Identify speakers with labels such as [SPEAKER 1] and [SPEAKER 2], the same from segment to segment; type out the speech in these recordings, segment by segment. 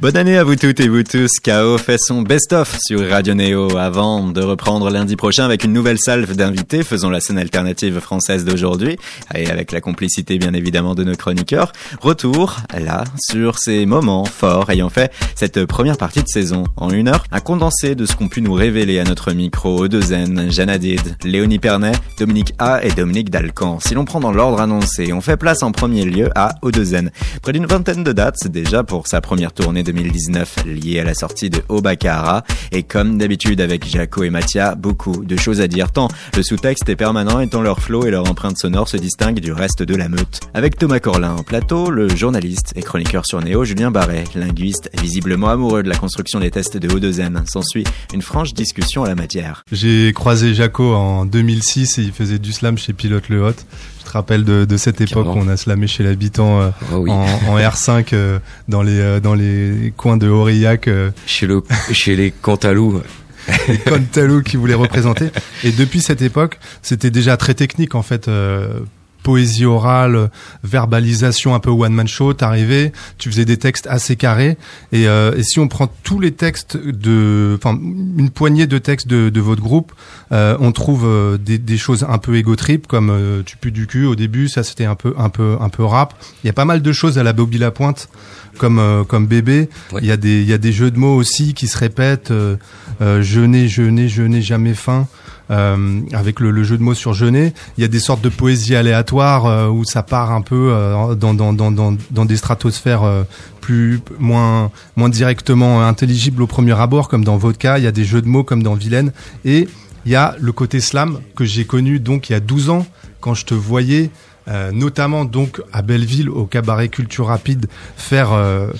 [SPEAKER 1] Bonne année à vous toutes et vous tous. KO fait son best-of sur Radio Néo avant de reprendre lundi prochain avec une nouvelle salve d'invités faisant la scène alternative française d'aujourd'hui et avec la complicité bien évidemment de nos chroniqueurs. Retour là sur ces moments forts ayant fait cette première partie de saison. En une heure, un condensé de ce qu'ont pu nous révéler à notre micro Odezen, Janadid, Léonie Pernet, Dominique A et Dominique Dalcan. Si l'on prend dans l'ordre annoncé, on fait place en premier lieu à Odezen. Près d'une vingtaine de dates déjà pour sa première tournée 2019 lié à la sortie de Obakara. Et comme d'habitude avec Jaco et Mathia, beaucoup de choses à dire tant le sous-texte est permanent et tant leur flow et leur empreinte sonore se distinguent du reste de la meute. Avec Thomas Corlin en plateau, le journaliste et chroniqueur sur Néo Julien Barret, linguiste visiblement amoureux de la construction des tests de Haut-de-Zen. S'ensuit une franche discussion à la matière.
[SPEAKER 2] J'ai croisé Jaco en 2006 et il faisait du slam chez Pilote Le Hot te rappelles de, de cette époque où on a slamé chez l'habitant euh,
[SPEAKER 3] Ah oui.
[SPEAKER 2] en, en R5 euh, dans les euh, dans les coins de Aurillac,
[SPEAKER 3] Chez le, chez les Cantalou.
[SPEAKER 2] les Contalou qui voulaient représenter. Et depuis cette époque, c'était déjà très technique en fait. Poésie orale, verbalisation un peu one man show, t'arrivais, tu faisais des textes assez carrés et, euh, et si on prend tous les textes de, enfin une poignée de textes de, de votre groupe, euh, on trouve euh, des, des choses un peu égo trip comme euh, tu pues du cul au début, ça c'était un peu un peu un peu rap. Il y a pas mal de choses à la Bobby Lapointe comme euh, comme bébé.
[SPEAKER 3] Ouais.
[SPEAKER 2] Il y a des il y a des jeux de mots aussi qui se répètent. je n'ai je n'ai je n'ai jamais faim. Euh, avec le, le jeu de mots sur jeûner, il y a des sortes de poésie aléatoire euh, où ça part un peu euh, dans, dans, dans, dans, dans des stratosphères euh, plus moins moins directement intelligibles au premier abord, comme dans Vodka. Il y a des jeux de mots comme dans Vilaine, et il y a le côté slam que j'ai connu donc il y a 12 ans quand je te voyais euh, notamment donc à Belleville au cabaret Culture Rapide faire euh,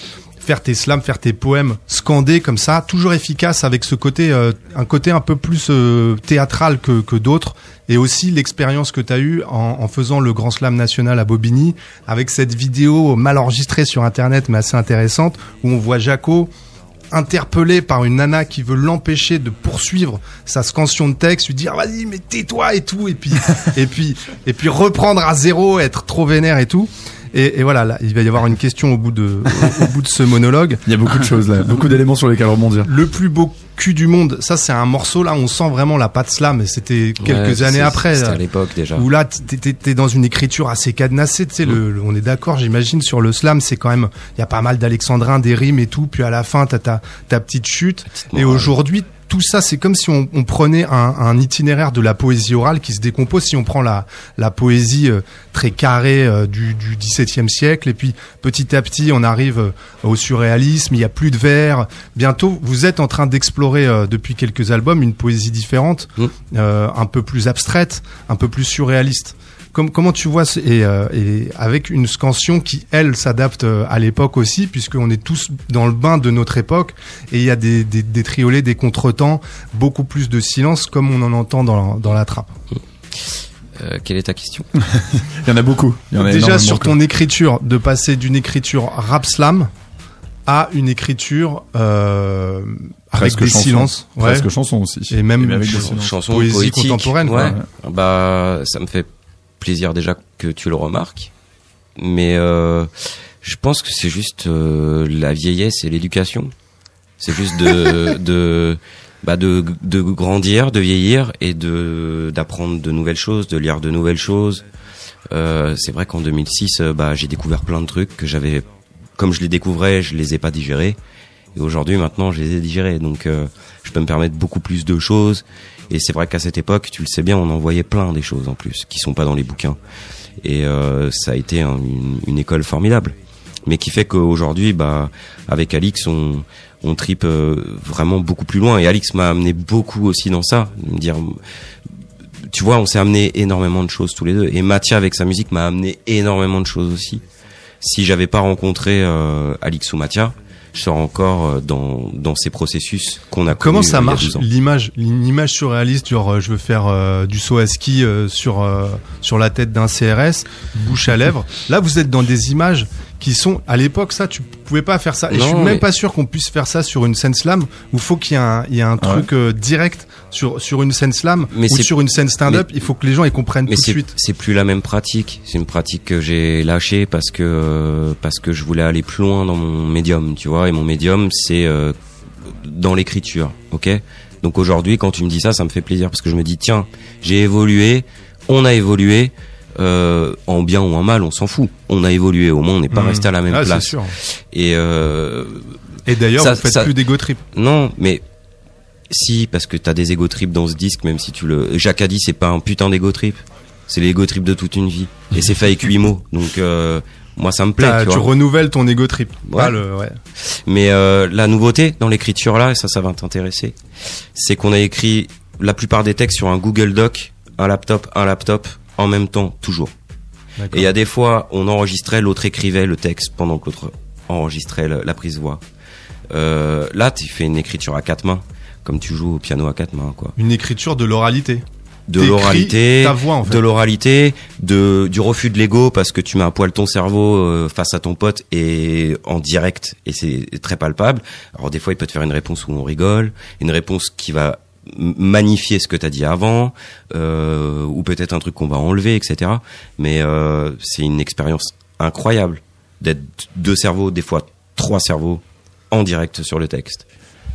[SPEAKER 2] faire tes slams, faire tes poèmes scandés comme ça, toujours efficace avec ce côté, euh, un côté un peu plus euh, théâtral que, d'autres, et aussi l'expérience que tu as eue en, en faisant le Grand Slam national à Bobigny, avec cette vidéo mal enregistrée sur Internet mais assez intéressante, où on voit Jaco interpellé par une nana qui veut l'empêcher de poursuivre sa scansion de texte, lui dire vas-y mais tais-toi et tout, et puis et puis et puis reprendre à zéro, être trop vénère et tout. Et, et voilà, là, il va y avoir une question au bout de au, au bout de ce monologue.
[SPEAKER 4] Il y a beaucoup de choses là, beaucoup d'éléments sur lesquels rebondir.
[SPEAKER 2] Le plus beau cul du monde, ça c'est un morceau là, on sent vraiment la patte slam. C'était quelques
[SPEAKER 3] Ouais,
[SPEAKER 2] années après.
[SPEAKER 3] C'était à l'époque déjà.
[SPEAKER 2] Où là, t'es- dans une écriture assez cadenassée, tu sais, le, le- on est d'accord, j'imagine, sur le slam, c'est quand même, il y a pas mal d'alexandrins, des rimes et tout, puis à la fin, t'as ta, ta petite chute.
[SPEAKER 3] Petite
[SPEAKER 2] Et aujourd'hui, tout ça, c'est comme si on, on prenait un, un itinéraire de la poésie orale qui se décompose. Si on prend la, la poésie euh, très carrée euh, du, du XVIIe siècle, et puis petit à petit, on arrive euh, au surréalisme. Il y a plus de vers. Bientôt, vous êtes en train d'explorer euh, depuis quelques albums une poésie différente,
[SPEAKER 3] Mm.
[SPEAKER 2] euh, un peu plus abstraite, un peu plus surréaliste. Comme, comment tu vois ce- et, euh, et avec une scansion qui elle s'adapte euh, à l'époque aussi puisqu'on est tous dans le bain de notre époque et il y a des, des, des triolets, des contretemps, beaucoup plus de silence comme on en entend dans, dans la trappe.
[SPEAKER 3] Euh, quelle est ta question?
[SPEAKER 4] Il y en a beaucoup. Il y en a
[SPEAKER 2] Déjà sur ton écriture, de passer d'une écriture rap slam à une écriture euh, avec
[SPEAKER 4] Presque
[SPEAKER 2] des
[SPEAKER 4] chanson.
[SPEAKER 2] silences, ouais.
[SPEAKER 4] Presque chanson aussi.
[SPEAKER 2] et même
[SPEAKER 4] avec des
[SPEAKER 2] ch-
[SPEAKER 4] silences.
[SPEAKER 3] Chanson
[SPEAKER 2] poésie
[SPEAKER 3] poétique.
[SPEAKER 2] contemporaine. quoi.
[SPEAKER 3] Bah, ça me fait plaisir déjà que tu le remarques. Mais euh, je pense que c'est juste euh, la vieillesse et l'éducation. C'est juste de de bah de de grandir, de vieillir et de d'apprendre de nouvelles choses, de lire de nouvelles choses. Euh, c'est vrai qu'en 2006, euh, bah j'ai découvert plein de trucs que j'avais, comme je les découvrais, je les ai pas digérés. Et aujourd'hui, maintenant, je les ai digérés. Donc, euh, je peux me permettre beaucoup plus de choses. Et c'est vrai qu'à cette époque, tu le sais bien, on en voyait plein des choses en plus qui sont pas dans les bouquins. Et euh, ça a été un- une, école formidable. Mais qui fait qu'aujourd'hui, bah, avec Alix, on, on tripe euh, vraiment beaucoup plus loin. Et Alix m'a amené beaucoup aussi dans ça. Me dire, tu vois, on s'est amené énormément de choses tous les deux. Et Mathia, avec sa musique, m'a amené énormément de choses aussi. Si j'avais pas rencontré euh, Alix ou Mathia, je serais encore euh, dans, dans ces processus qu'on a
[SPEAKER 2] Comment ça marche
[SPEAKER 3] 12 ans.
[SPEAKER 2] l'image, l'image surréaliste, genre euh, je veux faire euh, du saut à ski euh, sur euh, sur la tête d'un CRS, bouche à lèvres. Là, vous êtes dans des images qui sont à l'époque ça, tu pouvais pas faire ça. Et je
[SPEAKER 3] Non,
[SPEAKER 2] suis même
[SPEAKER 3] mais-
[SPEAKER 2] pas sûr qu'on puisse faire ça sur une scène slam où faut qu'il y ait un il y a un
[SPEAKER 4] Ah
[SPEAKER 2] truc direct Sur sur une scène slam
[SPEAKER 3] Mais
[SPEAKER 2] ou sur une scène stand-up, il faut que les gens ils comprennent
[SPEAKER 3] Mais
[SPEAKER 2] tout de suite.
[SPEAKER 3] c'est plus la même pratique. C'est une pratique que j'ai lâchée parce que euh, parce que je voulais aller plus loin dans mon médium, tu vois. Et mon médium, c'est euh, dans l'écriture, ok? Donc aujourd'hui, quand tu me dis ça, ça me fait plaisir parce que je me dis tiens, j'ai évolué, on a évolué. euh, en bien ou en mal, on s'en fout. On a évolué, au moins on n'est pas
[SPEAKER 2] Mmh.
[SPEAKER 3] resté à la même
[SPEAKER 2] Ah,
[SPEAKER 3] place.
[SPEAKER 2] sûr.
[SPEAKER 3] Et euh,
[SPEAKER 2] Et d'ailleurs,
[SPEAKER 3] Ça-
[SPEAKER 2] vous faites
[SPEAKER 3] ça-
[SPEAKER 2] plus d'ego trip.
[SPEAKER 3] non, mais si, parce que t'as des ego trips dans ce disque, même si tu le. Jacques a dit, c'est pas un putain d'ego trip. C'est l'ego trip de toute une vie. Et c'est fait avec huit mots. Donc, euh, moi, ça me plaît.
[SPEAKER 2] T'as-
[SPEAKER 3] tu
[SPEAKER 2] tu renouvelles ton ego trip.
[SPEAKER 3] Ouais.
[SPEAKER 2] Pas le- ouais.
[SPEAKER 3] Mais euh, la nouveauté dans l'écriture là, et ça, ça va t'intéresser, c'est qu'on a écrit la plupart des textes sur un Google Doc, un laptop, un laptop, en même temps, toujours. Et il y a des fois, on enregistrait, l'autre écrivait le texte pendant que l'autre enregistrait le- la prise voix. Euh, là, tu fais une écriture à quatre mains, comme tu joues au piano à quatre mains, quoi.
[SPEAKER 2] Une écriture de l'oralité.
[SPEAKER 3] De l'oralité,
[SPEAKER 2] ta voix, en fait.
[SPEAKER 3] de l'oralité, de du refus de l'ego parce que tu mets un poil ton cerveau euh, face à ton pote et en direct et c'est très palpable. Alors des fois, il peut te faire une réponse où on rigole, une réponse qui va magnifier ce que t'as dit avant, euh, ou peut-être un truc qu'on va enlever, etc. Mais euh, c'est une expérience incroyable d'être deux cerveaux, des fois trois cerveaux en direct sur le texte.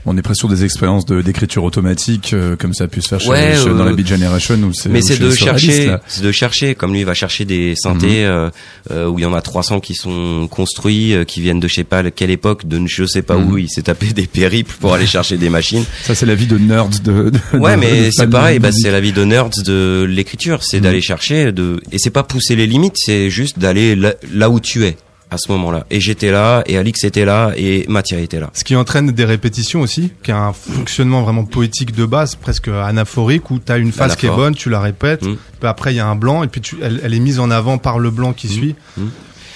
[SPEAKER 4] On est presque sur des expériences de- d'écriture automatique, euh, comme ça a pu se faire chez,
[SPEAKER 3] Ouais,
[SPEAKER 4] chez-
[SPEAKER 3] euh,
[SPEAKER 4] dans la Beat Generation. Où c'est,
[SPEAKER 3] Mais
[SPEAKER 4] où
[SPEAKER 3] c'est de chercher, c'est de chercher, comme lui il va chercher des synthés euh, euh, où il y en a 300 qui sont construits, euh, qui viennent de je sais pas quelle époque, de je sais pas où,
[SPEAKER 4] Mhm.
[SPEAKER 3] il s'est tapé des périples pour aller chercher des machines.
[SPEAKER 4] Ça, c'est la vie de nerd de. de-
[SPEAKER 3] Ouais,
[SPEAKER 4] de-
[SPEAKER 3] mais c'est pareil, bah, c'est la vie de nerds de l'écriture, c'est
[SPEAKER 4] Mhm.
[SPEAKER 3] d'aller chercher, de et c'est pas pousser les limites, c'est juste d'aller là, là où tu es à ce moment-là. Et j'étais là, et Alix était là, et Mathia était là.
[SPEAKER 2] Ce qui entraîne des répétitions aussi, qui a un fonctionnement vraiment poétique de base, presque anaphorique, où t'as une phase qui est bonne, tu la répètes,
[SPEAKER 3] Mm.
[SPEAKER 2] puis après il y a un blanc, et puis tu, elle, elle est mise en avant par le blanc qui suit.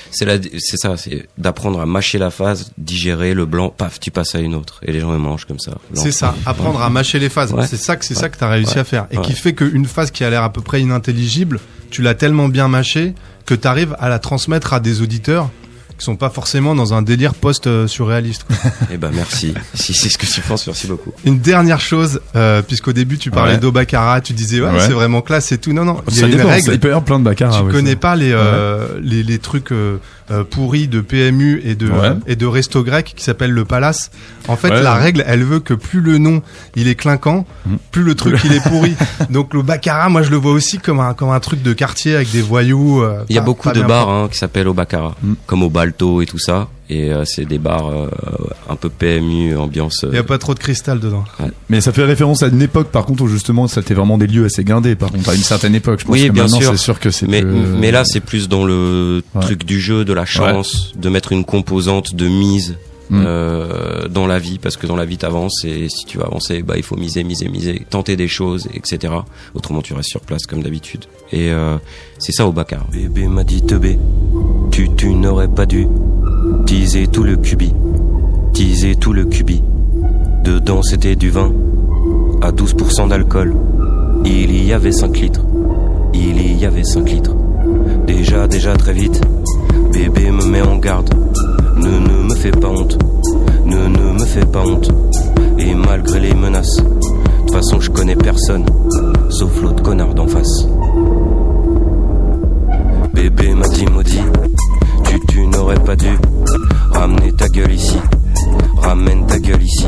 [SPEAKER 3] C'est la, c'est ça, c'est d'apprendre à mâcher la phase, digérer le blanc, paf, tu passes à une autre, et les gens ils mangent comme ça.
[SPEAKER 2] C'est ça, apprendre à mâcher les phases.
[SPEAKER 3] Ouais.
[SPEAKER 2] C'est ça que c'est ça
[SPEAKER 3] Ouais.
[SPEAKER 2] que t'as réussi
[SPEAKER 3] Ouais.
[SPEAKER 2] à faire, et qui fait qu'une phase qui a l'air à peu près inintelligible, tu l'as tellement bien mâchée que t'arrives à la transmettre à des auditeurs qui sont pas forcément dans un délire post-surréaliste.
[SPEAKER 3] Eh ben merci. si c'est ce que tu penses, merci beaucoup.
[SPEAKER 2] Une dernière chose, euh, puisqu'au début tu parlais
[SPEAKER 4] Ouais.
[SPEAKER 2] d'Obakara, tu disais ouais,
[SPEAKER 4] Ouais.
[SPEAKER 2] c'est vraiment classe et tout. Non non, il y a
[SPEAKER 4] Ça
[SPEAKER 2] une
[SPEAKER 4] dépend,
[SPEAKER 2] règle.
[SPEAKER 4] il peut y avoir plein de baccarat.
[SPEAKER 2] tu connais
[SPEAKER 4] ça.
[SPEAKER 2] pas les, euh, les les trucs euh, euh, pourris de PMU et de
[SPEAKER 4] Ouais.
[SPEAKER 2] et de resto grec qui s'appelle le Palace. En fait,
[SPEAKER 4] Ouais,
[SPEAKER 2] la
[SPEAKER 4] ouais.
[SPEAKER 2] règle, elle veut que plus le nom il est clinquant,
[SPEAKER 4] Mm.
[SPEAKER 2] plus le truc il est pourri. Donc le baccarat, moi je le vois aussi comme un comme un truc de quartier avec des voyous. euh,
[SPEAKER 3] Il y a
[SPEAKER 2] pas-
[SPEAKER 3] beaucoup
[SPEAKER 2] pas
[SPEAKER 3] de bars hein, qui s'appellent au Baccarat,
[SPEAKER 4] Mm.
[SPEAKER 3] comme au Balto et tout ça. Et euh, c'est des bars euh, un peu PMU, ambiance. euh,
[SPEAKER 2] Il y a pas trop de cristal dedans.
[SPEAKER 4] Mais ça fait référence à une époque, par contre, où justement, ça était vraiment des lieux assez guindés. Par contre, à une certaine époque, je pense
[SPEAKER 3] Oui,
[SPEAKER 4] que
[SPEAKER 3] bien
[SPEAKER 4] maintenant,
[SPEAKER 3] sûr.
[SPEAKER 4] c'est sûr que c'est
[SPEAKER 3] mais,
[SPEAKER 4] plus-
[SPEAKER 3] mais là, c'est plus dans le
[SPEAKER 4] Ouais.
[SPEAKER 3] truc du jeu, de la chance, de mettre une composante de mise
[SPEAKER 4] Mm.
[SPEAKER 3] euh, dans la vie, parce que dans la vie, t'avances et si tu veux avancer, bah, il faut miser, miser, miser, tenter des choses, etc. Autrement, tu restes sur place comme d'habitude. Et euh, c'est ça au Baccarat. Bébé m'a dit teubé, tu, tu n'aurais pas dû teaser tout le cubi, teaser tout le cubi. Dedans, c'était du vin à 12% d'alcool. Il y avait 5 litres. Il y avait 5 litres. Déjà, déjà très vite. Bébé me met en garde. Ne, ne me fais pas honte. Ne, ne me fais pas honte. Et malgré les menaces, de toute façon, je connais personne. Sauf l'autre connard d'en face. Bébé m'a dit maudit. Tu, tu n'aurais pas dû ramener ta gueule ici. Ramène ta gueule ici.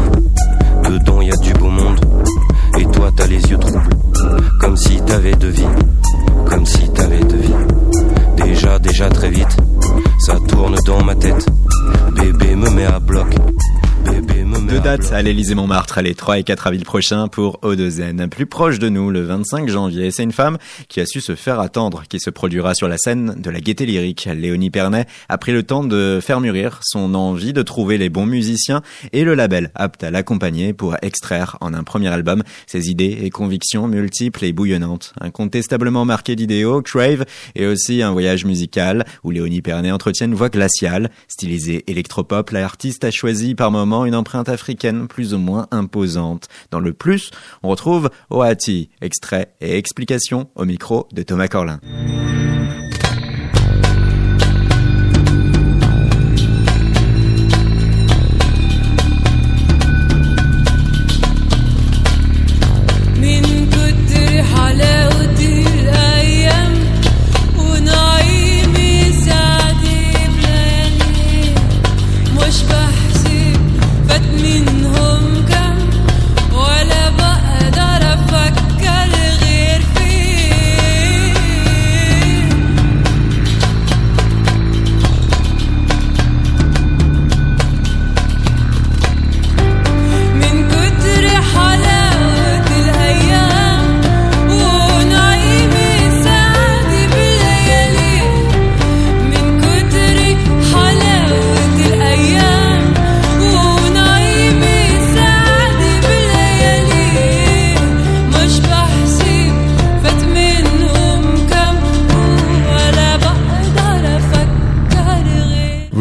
[SPEAKER 3] À
[SPEAKER 1] dates
[SPEAKER 3] bloc.
[SPEAKER 1] à l'Élysée Montmartre les 3 et 4 avril prochains pour O2N. Plus proche de nous, le 25 janvier, c'est une femme qui a su se faire attendre, qui se produira sur la scène de la gaieté lyrique. Léonie Pernet a pris le temps de faire mûrir son envie de trouver les bons musiciens et le label apte à l'accompagner pour extraire en un premier album ses idées et convictions multiples et bouillonnantes. Incontestablement marqué d'idéaux, Crave est aussi un voyage musical où Léonie Pernet entretient une voix glaciale, stylisée électropop. L'artiste a choisi par moments une empreinte africaine plus ou moins imposante. Dans le plus, on retrouve Oati, extrait et explication au micro de Thomas Corlin.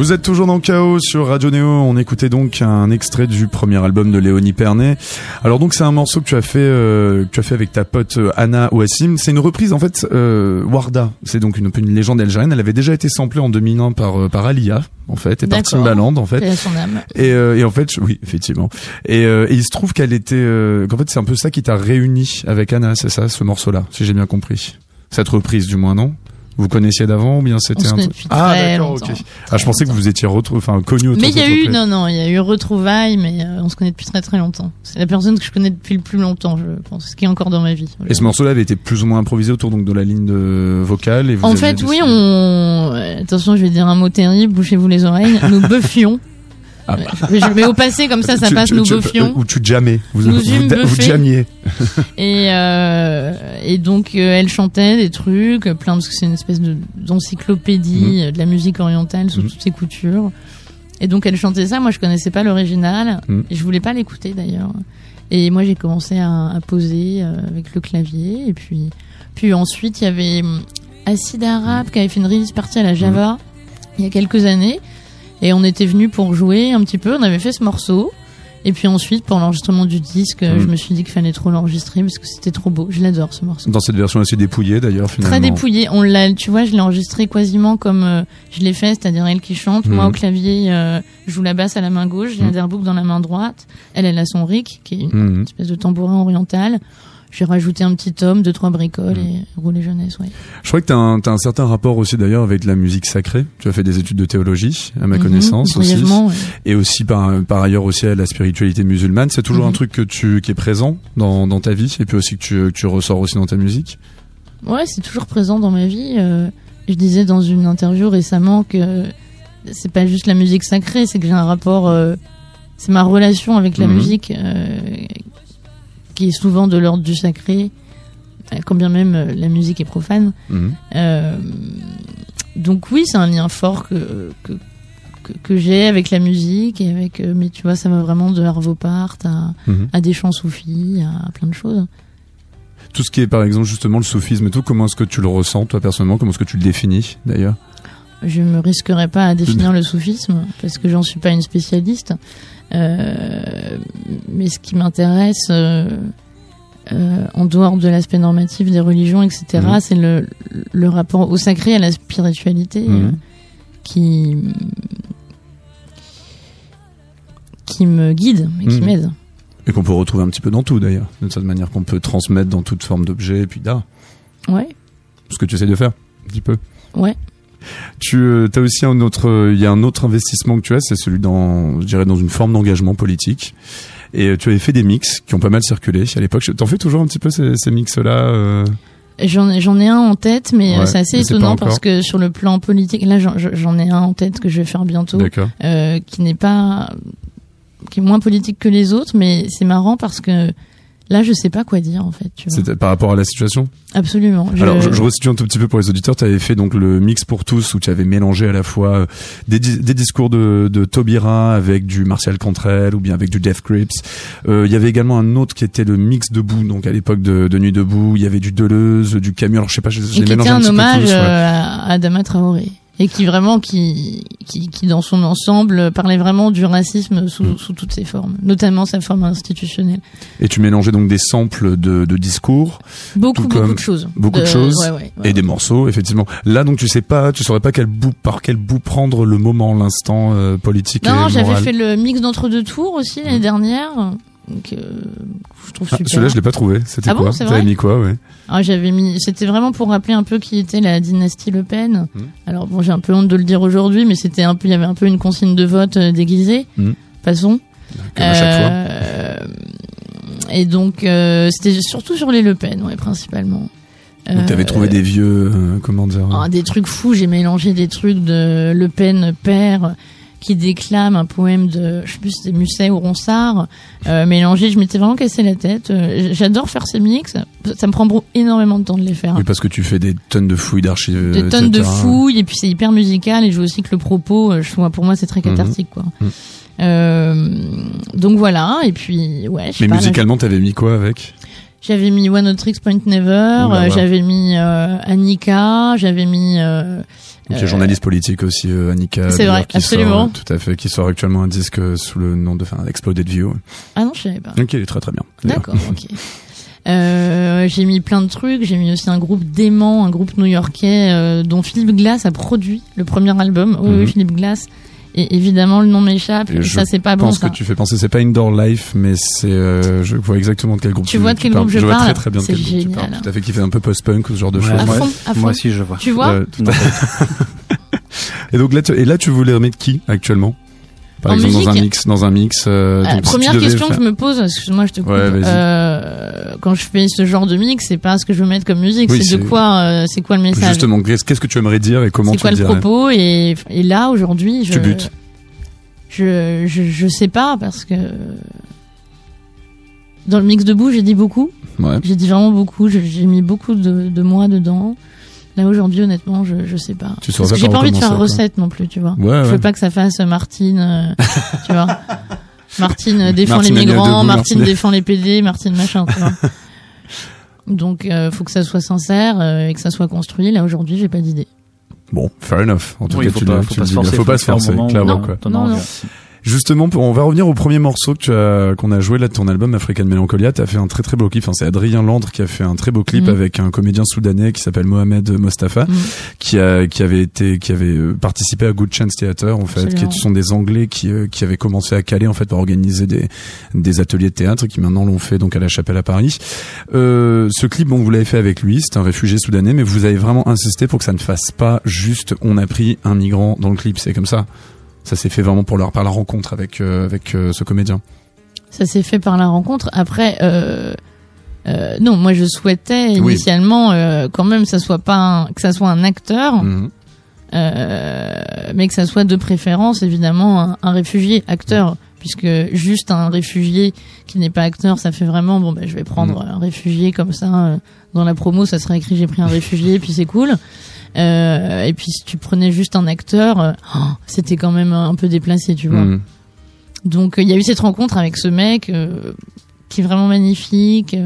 [SPEAKER 4] Vous êtes toujours dans Chaos sur Radio Néo. On écoutait donc un extrait du premier album de Léonie Pernet. Alors donc c'est un morceau que tu as fait, euh, que tu as fait avec ta pote euh, Anna Ouassim. C'est une reprise en fait. Euh, Warda, c'est donc une, une légende algérienne. Elle avait déjà été samplée en 2001 par par Alia en fait et par. Timbaland en fait.
[SPEAKER 5] Son âme.
[SPEAKER 4] Et, euh, et en fait, je- oui, effectivement. Et, et il se trouve qu'elle était, qu'en fait, c'est un peu ça qui t'a réuni avec Anna, c'est ça, ce morceau-là, si j'ai bien compris. Cette reprise, du moins, non? Vous connaissiez d'avant ou bien
[SPEAKER 5] On
[SPEAKER 4] c'était
[SPEAKER 5] se
[SPEAKER 4] un truc Ah d'accord, ok. Ah, je pensais que vous étiez retrou... enfin connu autour
[SPEAKER 5] Mais il y a eu, non, non, il y a eu retrouvailles, mais euh, on se connaît depuis très très longtemps. C'est la personne que je connais depuis le plus longtemps, je pense, ce qui est encore dans ma vie.
[SPEAKER 4] Et ce morceau-là avait été plus ou moins improvisé autour donc de la ligne de vocale. Et vous
[SPEAKER 5] En fait, oui, on. Attention, je vais dire un mot terrible, bouchez-vous les oreilles. Nous buffions.
[SPEAKER 4] Ah.
[SPEAKER 5] Mais je mets au passé, comme ça, ça
[SPEAKER 4] Tu-
[SPEAKER 5] passe,
[SPEAKER 4] tu-
[SPEAKER 5] nous buffions.
[SPEAKER 4] Ou tu jammais. Vous,
[SPEAKER 5] Nous
[SPEAKER 4] vous, vous.
[SPEAKER 5] Et, euh, et donc, euh, elle chantait des trucs, euh, plein, parce que c'est une espèce de- d'encyclopédie euh, de la musique orientale sous
[SPEAKER 4] Mhm.
[SPEAKER 5] toutes ses coutures. Et donc, elle chantait ça. Moi, je connaissais pas l'original.
[SPEAKER 4] Mhm.
[SPEAKER 5] Et je voulais pas l'écouter, d'ailleurs. Et moi, j'ai commencé à, à poser euh, avec le clavier. Et puis, puis ensuite, il y avait hum, Acid Arabe qui avait fait une release partie à la Java il y a quelques années. Et on était venu pour jouer un petit peu. On avait fait ce morceau. Et puis ensuite, pour l'enregistrement du disque,
[SPEAKER 4] Mhm.
[SPEAKER 5] je me suis dit qu'il fallait trop l'enregistrer parce que c'était trop beau. Je l'adore ce morceau.
[SPEAKER 4] Dans cette version assez dépouillée d'ailleurs finalement.
[SPEAKER 5] Très dépouillé. On l'a, tu vois, je l'ai enregistré quasiment comme euh, je l'ai fait, c'est-à-dire elle qui chante, moi
[SPEAKER 4] Mhm.
[SPEAKER 5] au clavier, euh, je joue la basse à la main gauche, j'ai un
[SPEAKER 4] Mhm.
[SPEAKER 5] derbouk dans la main droite. Elle, elle a son rick, qui est une
[SPEAKER 4] Mhm.
[SPEAKER 5] espèce de tambourin oriental. J'ai rajouté un petit tome, deux trois bricoles et roulé jeunesse, ouais.
[SPEAKER 4] Je crois que tu as, un t'as un certain rapport aussi d'ailleurs avec la musique sacrée. Tu as fait des études de théologie, à ma
[SPEAKER 5] Mhm,
[SPEAKER 4] connaissance aussi.
[SPEAKER 5] ouais.
[SPEAKER 4] Et aussi par, par ailleurs aussi à la spiritualité musulmane. C'est toujours
[SPEAKER 5] Mhm.
[SPEAKER 4] un truc que tu, qui est présent dans, dans ta vie et puis aussi que tu, que tu ressors aussi dans ta musique?
[SPEAKER 5] Ouais, c'est toujours présent dans ma vie. euh, je disais dans une interview récemment que c'est pas juste la musique sacrée, c'est que j'ai un rapport. euh, c'est ma relation avec la
[SPEAKER 4] Mhm.
[SPEAKER 5] musique euh, qui est souvent de l'ordre du sacré, euh, quand bien même euh, la musique est profane.
[SPEAKER 4] Mhm.
[SPEAKER 5] Euh, donc oui, c'est un lien fort que que, que, que j'ai avec la musique et avec. mais tu vois, ça va vraiment de Arvo Part à,
[SPEAKER 4] Mhm.
[SPEAKER 5] à des chants soufis, à plein de choses.
[SPEAKER 4] Tout ce qui est par exemple justement le soufisme et tout, comment est-ce que tu le ressens toi personnellement? Comment est-ce que tu le définis d'ailleurs?
[SPEAKER 5] Je me risquerai pas à définir le soufisme parce que j'en suis pas une spécialiste. Euh, mais ce qui m'intéresse, euh, euh, en dehors de l'aspect normatif des religions, etc.,
[SPEAKER 4] Mhm.
[SPEAKER 5] c'est le, le rapport au sacré, à la spiritualité, euh, qui qui me guide et qui
[SPEAKER 4] Mhm.
[SPEAKER 5] m'aide.
[SPEAKER 4] Et qu'on peut retrouver un petit peu dans tout d'ailleurs, d'une certaine manière qu'on peut transmettre dans toute forme d'objet et puis d'art.
[SPEAKER 5] Ouais,
[SPEAKER 4] Ce que tu essaies de faire, un petit peu.
[SPEAKER 5] ouais.
[SPEAKER 4] Tu as aussi un autre, euh, il y a un autre investissement que tu as, c'est celui dans, je dirais, dans une forme d'engagement politique. Et euh, tu avais fait des mix qui ont pas mal circulé à l'époque. T'en fais toujours un petit peu ces, ces mix-là euh...
[SPEAKER 5] J'en ai, un en tête, mais euh,
[SPEAKER 4] Ouais,
[SPEAKER 5] c'est assez
[SPEAKER 4] mais
[SPEAKER 5] étonnant parce que sur le plan politique, là j'en- ai un en tête que je vais faire bientôt. Euh, qui n'est pas qui est moins politique que les autres mais c'est marrant parce que là je sais pas quoi dire en fait.
[SPEAKER 4] C'était par rapport à la situation?
[SPEAKER 5] absolument je-
[SPEAKER 4] Alors, je, je resitue un tout petit peu pour les auditeurs. Tu avais fait donc le mix pour tous où tu avais mélangé à la fois euh, des, des discours de, de Taubira avec du Martial Cantrell ou bien avec du Death Grips. Euh, Il y avait également un autre qui était le mix debout, donc à l'époque de, de Nuit debout. Il y avait du Deleuze, du Camus. Alors, je sais pas, je, je
[SPEAKER 5] et qui
[SPEAKER 4] mélange
[SPEAKER 5] était un
[SPEAKER 4] petit peu
[SPEAKER 5] hommage
[SPEAKER 4] tous, ouais.
[SPEAKER 5] euh, à Adama Traoré et qui vraiment qui, qui qui dans son ensemble parlait vraiment du racisme sous,
[SPEAKER 4] Mm.
[SPEAKER 5] sous toutes ses formes notamment sa forme institutionnelle.
[SPEAKER 4] Et tu mélangeais donc des samples de, de discours
[SPEAKER 5] beaucoup beaucoup de choses.
[SPEAKER 4] beaucoup de choses
[SPEAKER 5] ouais, ouais, ouais,
[SPEAKER 4] et des morceaux, effectivement. Là, donc, tu sais pas, tu saurais pas quel bout, par quel bout prendre le moment, l'instant euh, politique
[SPEAKER 5] non j'avais fait le mix d'entre deux tours aussi l'année dernière donc euh, je trouve
[SPEAKER 4] Ah,
[SPEAKER 5] super
[SPEAKER 4] celui-là, je l'ai pas trouvé. C'était
[SPEAKER 5] Ah bon,
[SPEAKER 4] quoi
[SPEAKER 5] c'est
[SPEAKER 4] T'avais mis quoi, ouais
[SPEAKER 5] Ah, j'avais mis, c'était vraiment pour rappeler un peu qui était la dynastie Le Pen.
[SPEAKER 4] Mhm.
[SPEAKER 5] Alors bon, j'ai un peu honte de le dire aujourd'hui, mais c'était un peu, il y avait un peu une consigne de vote euh, déguisée.
[SPEAKER 4] Mhm.
[SPEAKER 5] Passons.
[SPEAKER 4] Comme à chaque fois.
[SPEAKER 5] Euh, Et donc, euh, c'était surtout sur les Le Pen, ouais, principalement.
[SPEAKER 4] Donc, t'avais trouvé des vieux, comment dire
[SPEAKER 5] ah, des trucs fous. J'ai mélangé des trucs de Le Pen père qui déclame un poème de, je sais plus c'était Musset ou Ronsard, euh, mélangé. Je m'étais vraiment cassé la tête. Euh, J'adore faire ces mix. Ça me prend énormément de temps de les faire.
[SPEAKER 4] Oui, parce que tu fais des tonnes de fouilles d'archives.
[SPEAKER 5] des tonnes de fouilles et puis c'est hyper musical et je veux aussi que le propos euh, je vois pour moi c'est très cathartique quoi
[SPEAKER 4] Mhm.
[SPEAKER 5] Euh, donc voilà et puis ouais
[SPEAKER 4] Mais
[SPEAKER 5] pas, là,
[SPEAKER 4] musicalement, t'avais mis quoi avec?
[SPEAKER 5] J'avais mis One Tricks Point Never euh,
[SPEAKER 4] là.
[SPEAKER 5] j'avais mis euh, Annika j'avais mis euh,
[SPEAKER 4] Donc il y a
[SPEAKER 5] Euh,
[SPEAKER 4] journaliste politique aussi, euh, Annika.
[SPEAKER 5] C'est vrai,
[SPEAKER 4] qui
[SPEAKER 5] absolument.
[SPEAKER 4] Sort, euh, tout à fait, qui sort actuellement un disque sous le nom de, enfin, Exploded View.
[SPEAKER 5] Ah non, je savais pas.
[SPEAKER 4] Ok, il est très très bien.
[SPEAKER 5] D'accord, ok. Euh, j'ai mis plein de trucs. J'ai mis aussi un groupe dément, un groupe new-yorkais euh, dont Philippe Glass a produit le premier album. Oui,
[SPEAKER 4] Mhm.
[SPEAKER 5] oui, Philippe Glass. Et évidemment, le nom m'échappe.
[SPEAKER 4] Et
[SPEAKER 5] Et
[SPEAKER 4] je
[SPEAKER 5] ça, c'est pas
[SPEAKER 4] Je
[SPEAKER 5] bon.
[SPEAKER 4] pense
[SPEAKER 5] Ça.
[SPEAKER 4] que tu fais penser, c'est pas Indoor Life, mais c'est, euh, je vois exactement de quel groupe
[SPEAKER 5] Tu vois de quel groupe je
[SPEAKER 4] vois
[SPEAKER 5] parle
[SPEAKER 4] très très bien de quel groupe tu
[SPEAKER 5] génial.
[SPEAKER 4] parles. Tout à fait, qui fait un peu post-punk ou ce genre de
[SPEAKER 6] Ouais,
[SPEAKER 4] choses.
[SPEAKER 6] Moi- aussi, je vois.
[SPEAKER 5] Tu vois
[SPEAKER 4] Euh, tout à fait. et donc là, tu, et là, tu voulais remettre qui actuellement? Par
[SPEAKER 5] En
[SPEAKER 4] exemple, dans un
[SPEAKER 5] musique
[SPEAKER 4] mix, dans un mix. Euh,
[SPEAKER 5] Euh,
[SPEAKER 4] donc,
[SPEAKER 5] première question
[SPEAKER 4] faire-
[SPEAKER 5] que je me pose, excuse-moi, je te coupe.
[SPEAKER 4] Ouais.
[SPEAKER 5] Euh, quand je fais ce genre de mix, c'est pas ce que je veux mettre comme musique,
[SPEAKER 4] Oui,
[SPEAKER 5] c'est de quoi, euh, c'est quoi le message,
[SPEAKER 4] Justement, qu'est-ce que tu aimerais dire et comment
[SPEAKER 5] c'est
[SPEAKER 4] tu
[SPEAKER 5] quoi
[SPEAKER 4] le
[SPEAKER 5] propos? Et, et là aujourd'hui, je,
[SPEAKER 4] Tu butes.
[SPEAKER 5] Je, je je sais pas parce que dans le mix debout, j'ai dit beaucoup.
[SPEAKER 4] Ouais.
[SPEAKER 5] J'ai dit vraiment beaucoup. J'ai mis beaucoup de, de moi dedans. Là aujourd'hui, honnêtement, je je sais pas.
[SPEAKER 4] Tu saurais
[SPEAKER 5] Parce que
[SPEAKER 4] pas
[SPEAKER 5] j'ai pas envie de faire recette non plus, tu vois.
[SPEAKER 4] Ouais,
[SPEAKER 5] Je
[SPEAKER 4] ouais.
[SPEAKER 5] veux pas que ça fasse Martine, euh, tu vois. Martine euh, défend
[SPEAKER 4] Martine
[SPEAKER 5] les
[SPEAKER 4] Daniel
[SPEAKER 5] migrants,
[SPEAKER 4] debout,
[SPEAKER 5] Martine
[SPEAKER 4] Martine-
[SPEAKER 5] défend les PD, Martine machin, tu vois. Donc euh, faut que ça soit sincère euh, et que ça soit construit. Là aujourd'hui, j'ai pas d'idée.
[SPEAKER 4] Bon, fair enough. En tout
[SPEAKER 6] Oui,
[SPEAKER 4] cas,
[SPEAKER 6] faut
[SPEAKER 4] tu
[SPEAKER 6] pas, faut
[SPEAKER 4] tu
[SPEAKER 6] pas se forcer.
[SPEAKER 4] Faut pas se forcer, clairement,
[SPEAKER 5] Non.
[SPEAKER 4] quoi.
[SPEAKER 6] t'en as
[SPEAKER 5] Non,
[SPEAKER 6] envie
[SPEAKER 5] non.
[SPEAKER 4] Justement, on va revenir au premier morceau que tu as, qu'on a joué là de ton album African Melancholia. T'as fait un très très beau clip. Enfin, c'est Adrien Landre qui a fait un très beau clip
[SPEAKER 5] Mhm.
[SPEAKER 4] avec un comédien soudanais qui s'appelle Mohamed Mostafa,
[SPEAKER 5] Mhm.
[SPEAKER 4] qui a, qui avait été, qui avait euh, participé à Good Chance Theater, en fait,
[SPEAKER 5] Absolument.
[SPEAKER 4] qui sont des Anglais qui, euh, qui avaient commencé à Calais, en fait, pour organiser des, des ateliers de théâtre, qui maintenant l'ont fait donc à la Chapelle à Paris. Euh, ce clip, bon, vous l'avez fait avec lui. C'est un réfugié soudanais, mais vous avez vraiment insisté pour que ça ne fasse pas juste on a pris un migrant dans le clip. C'est comme ça. Ça s'est fait vraiment pour leur par la rencontre avec euh, avec euh, ce comédien.
[SPEAKER 5] Ça s'est fait par la rencontre. Après, euh, non, moi je souhaitais
[SPEAKER 4] Oui.
[SPEAKER 5] initialement euh, quand même que ça soit pas un, que ça soit un acteur,
[SPEAKER 4] Mhm.
[SPEAKER 5] euh, mais que ça soit de préférence évidemment un, un réfugié acteur, puisque juste un réfugié qui n'est pas acteur, ça fait vraiment bon. Ben, je vais prendre un réfugié comme ça dans la promo, ça serait écrit j'ai pris un réfugié, puis c'est cool. Euh, et puis si tu prenais juste un acteur, euh, oh, c'était quand même un peu déplacé, tu vois.
[SPEAKER 4] Mhm.
[SPEAKER 5] Donc euh, il y a eu cette rencontre avec ce mec qui est vraiment magnifique.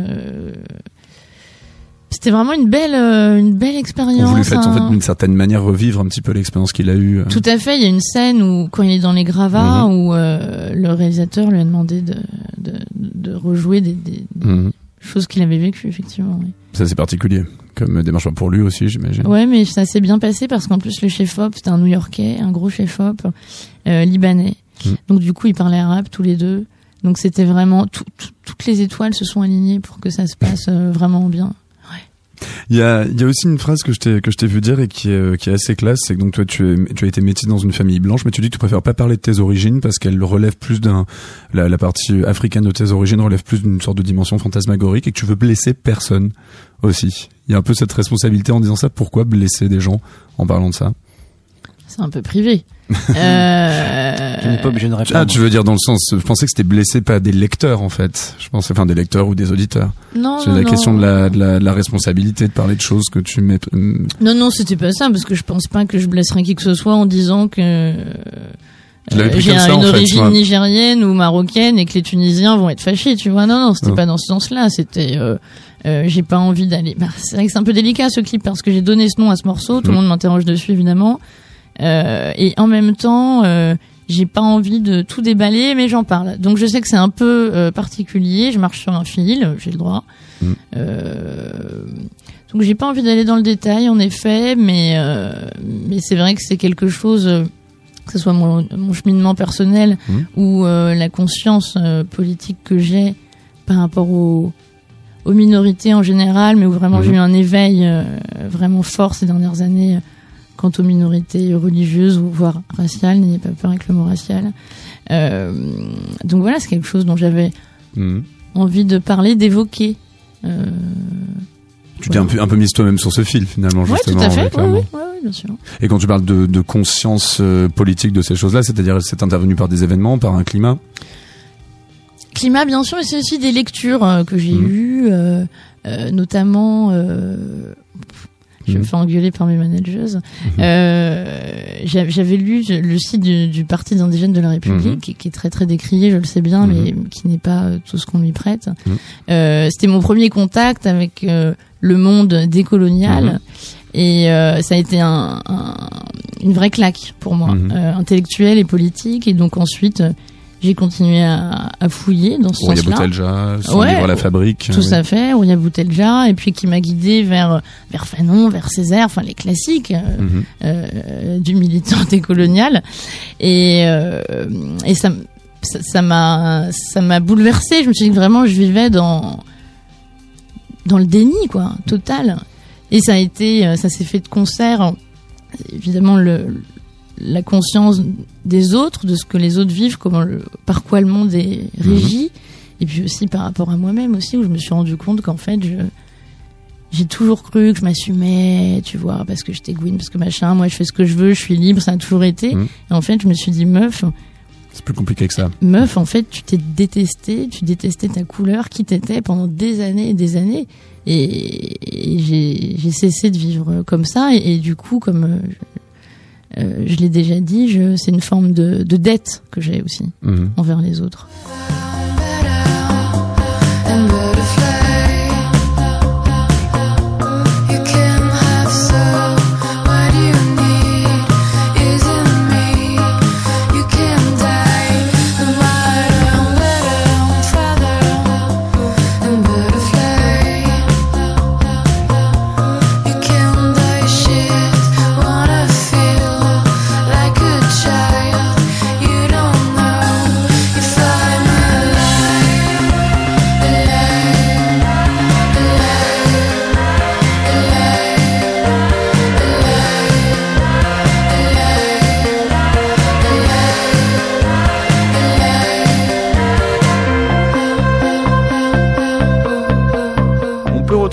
[SPEAKER 5] C'était vraiment une belle, une belle expérience.
[SPEAKER 4] voulait faire en
[SPEAKER 5] hein.
[SPEAKER 4] fait d'une certaine manière revivre un petit peu l'expérience qu'il a eue.
[SPEAKER 5] Tout à fait. Il y a une scène où quand il est dans les gravats
[SPEAKER 4] Mhm.
[SPEAKER 5] où euh, le réalisateur lui a demandé de, de, de rejouer des, des
[SPEAKER 4] Mhm.
[SPEAKER 5] Choses qu'il avait vécues effectivement. oui.
[SPEAKER 4] Ça c'est particulier, comme démarche pour lui aussi, j'imagine.
[SPEAKER 5] Ouais, mais ça s'est bien passé parce qu'en plus le chef-op c'était un New-Yorkais, un gros chef-op euh, libanais.
[SPEAKER 4] Mhm.
[SPEAKER 5] Donc du coup ils parlaient arabe tous les deux. Donc c'était vraiment tout- tout- toutes les étoiles se sont alignées pour que ça se passe euh, vraiment bien.
[SPEAKER 4] Il y a, aussi une phrase que je t'ai que je t'ai vu dire et qui est euh, assez classe, c'est que donc toi tu as été métis dans une famille blanche, mais tu dis que tu préfères pas parler de tes origines parce qu'elle relève plus d'un la, la partie africaine de tes origines relève plus d'une sorte de dimension fantasmagorique et que tu veux blesser personne aussi. Il y a un peu cette responsabilité en disant ça. Pourquoi blesser des gens en parlant de ça?
[SPEAKER 5] C'est un peu privé. Euh...
[SPEAKER 6] Tu n'es pas obligé de répondre.
[SPEAKER 4] Ah, tu veux dire dans le sens, je pensais que c'était blesser pas des lecteurs en fait. Je pensais, enfin des lecteurs ou des auditeurs.
[SPEAKER 5] Non,
[SPEAKER 4] C'est
[SPEAKER 5] non,
[SPEAKER 4] la
[SPEAKER 5] non.
[SPEAKER 4] question de la, de la de la responsabilité de parler de choses que tu mets. hum,
[SPEAKER 5] Non, non, c'était pas ça, parce que je pense pas que je blesserais qui que ce soit en disant que euh,
[SPEAKER 4] Je l'avais pris
[SPEAKER 5] j'ai
[SPEAKER 4] comme
[SPEAKER 5] un-
[SPEAKER 4] ça, en
[SPEAKER 5] une
[SPEAKER 4] fait,
[SPEAKER 5] origine
[SPEAKER 4] ouais.
[SPEAKER 5] nigérienne ou marocaine et que les Tunisiens vont être fâchés, tu vois. Non, non, c'était
[SPEAKER 4] Non.
[SPEAKER 5] pas dans ce sens-là. C'était, euh, euh, j'ai pas envie d'aller. Bah, c'est vrai que c'est un peu délicat ce clip parce que j'ai donné ce nom à ce morceau. Tout le
[SPEAKER 4] Mm.
[SPEAKER 5] monde m'interroge dessus évidemment, Euh, et en même temps. Euh, j'ai pas envie de tout déballer, mais j'en parle. Donc je sais que c'est un peu euh, particulier. Je marche sur un fil, j'ai le droit.
[SPEAKER 4] Mm.
[SPEAKER 5] Euh, donc j'ai pas envie d'aller dans le détail, en effet, mais euh, mais c'est vrai que c'est quelque chose, euh, que ce soit mon, mon cheminement personnel
[SPEAKER 4] Mm.
[SPEAKER 5] ou euh, la conscience euh, politique que j'ai par rapport aux, aux minorités en général, mais où vraiment
[SPEAKER 4] Mhm.
[SPEAKER 5] j'ai eu un éveil euh, vraiment fort ces dernières années euh, quant aux minorités religieuses ou voire raciales. N'ayez pas peur avec le mot racial. Euh, donc voilà, c'est quelque chose dont j'avais
[SPEAKER 4] hum.
[SPEAKER 5] envie de parler, d'évoquer. Euh,
[SPEAKER 4] Tu t'es un peu un peu mise toi-même sur ce fil finalement
[SPEAKER 5] Ouais,
[SPEAKER 4] justement.
[SPEAKER 5] tout à fait. bien sûr.
[SPEAKER 4] Et quand tu parles de, de conscience euh, politique de ces choses-là, c'est-à-dire c'est intervenu par des événements, par un climat?
[SPEAKER 5] Climat, bien sûr, mais c'est aussi des lectures que j'ai
[SPEAKER 4] Mhm.
[SPEAKER 5] eues, euh, notamment. Euh, je
[SPEAKER 4] Mhm.
[SPEAKER 5] me fais engueuler par mes managers. Euh, j'a- J'avais lu le site du, du Parti des indigènes de la République,
[SPEAKER 4] Mhm.
[SPEAKER 5] qui, qui est très très décrié, je le sais bien,
[SPEAKER 4] Mhm.
[SPEAKER 5] mais qui n'est pas euh, tout ce qu'on lui prête.
[SPEAKER 4] Mhm.
[SPEAKER 5] Euh, C'était mon premier contact avec euh, le monde décolonial.
[SPEAKER 4] Mhm.
[SPEAKER 5] Et euh, ça a été un, un, une vraie claque pour moi,
[SPEAKER 7] Mhm.
[SPEAKER 5] euh, intellectuelle et politique. Et donc ensuite, euh, j'ai continué à, à fouiller dans ce sens-là.
[SPEAKER 7] Boutelja, son
[SPEAKER 5] Ouais,
[SPEAKER 7] livre à la fabrique.
[SPEAKER 5] Tout
[SPEAKER 7] oui.
[SPEAKER 5] à fait, Rouya Boutelja, et puis qui m'a guidé vers vers Fanon, vers Césaire, enfin les classiques euh,
[SPEAKER 7] Mhm.
[SPEAKER 5] euh, du militant décolonial. Et euh, et ça m- ça m'a ça m'a bouleversée. Je me suis dit que vraiment je vivais dans dans le déni quoi, total. Et ça a été euh, ça s'est fait de concert évidemment le la conscience des autres, de ce que les autres vivent, comment le, par quoi le monde est régi, et puis aussi par rapport à moi-même aussi, où je me suis rendu compte qu'en fait, j'ai toujours cru que je m'assumais, tu vois, parce que j'étais Gwyn, parce que machin, moi je fais ce que je veux, je suis libre, ça a toujours été.
[SPEAKER 7] Mhm.
[SPEAKER 5] Et en fait, je me suis dit, meuf,
[SPEAKER 7] C'est plus compliqué que ça.
[SPEAKER 5] meuf, en fait, tu t'es détesté, tu détestais ta couleur, qui t'étais pendant des années et des années. Et, et j'ai, j'ai cessé de vivre comme ça. Et, et du coup, comme euh, je l'ai déjà dit, c'est une forme de, de dette que j'ai aussi
[SPEAKER 7] Mhm.
[SPEAKER 5] envers les autres.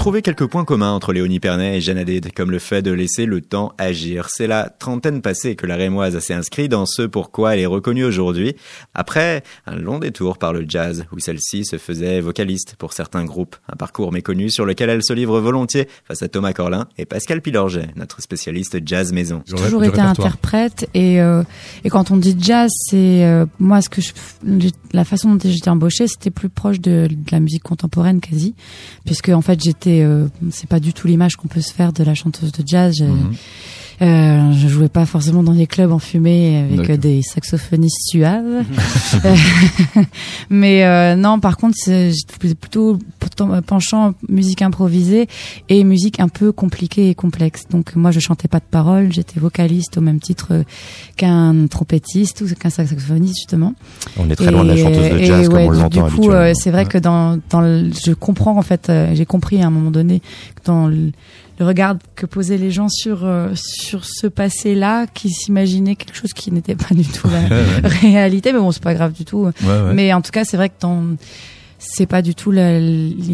[SPEAKER 1] Retrouver quelques points communs entre Léonie Pernet et Jeanne Hadid, comme le fait de laisser le temps agir. C'est la trentaine passée que la Rémoise s'est inscrite dans ce pourquoi elle est reconnue aujourd'hui, après un long détour par le jazz, où celle-ci se faisait vocaliste pour certains groupes, un parcours méconnu sur lequel elle se livre volontiers face à Thomas Corlin et Pascal Pilorget, notre spécialiste jazz maison.
[SPEAKER 8] J'ai toujours été interprète et euh, et quand on dit jazz, c'est euh, moi ce que je la façon dont j'étais embauchée, c'était plus proche de, de la musique contemporaine quasi, puisque en fait j'étais euh, c'est pas du tout l'image qu'on peut se faire de la chanteuse de jazz. Je,
[SPEAKER 7] Mhm.
[SPEAKER 8] Euh, je jouais pas forcément dans des clubs enfumés avec euh, des saxophonistes suaves. Mais euh, non, par contre, c'est- j'étais plutôt euh, penchant musique improvisée et musique un peu compliquée et complexe. Donc moi, je chantais pas de paroles, j'étais vocaliste au même titre euh, qu'un trompettiste ou qu'un saxophoniste justement.
[SPEAKER 9] On est très loin de la chanteuse de
[SPEAKER 8] et
[SPEAKER 9] jazz comme
[SPEAKER 8] ouais,
[SPEAKER 9] on
[SPEAKER 8] du-
[SPEAKER 9] l'entend
[SPEAKER 8] Du coup, euh, c'est vrai que dans, dans le- je comprends en fait, euh, j'ai compris à un moment donné que dans le, le regard que posaient les gens sur euh, sur ce passé-là, qui s'imaginaient quelque chose qui n'était pas du tout la
[SPEAKER 4] Ouais, ouais.
[SPEAKER 8] réalité. Mais bon, c'est pas grave du tout.
[SPEAKER 4] Ouais, ouais.
[SPEAKER 8] Mais en tout cas, c'est vrai que dans c'est pas du tout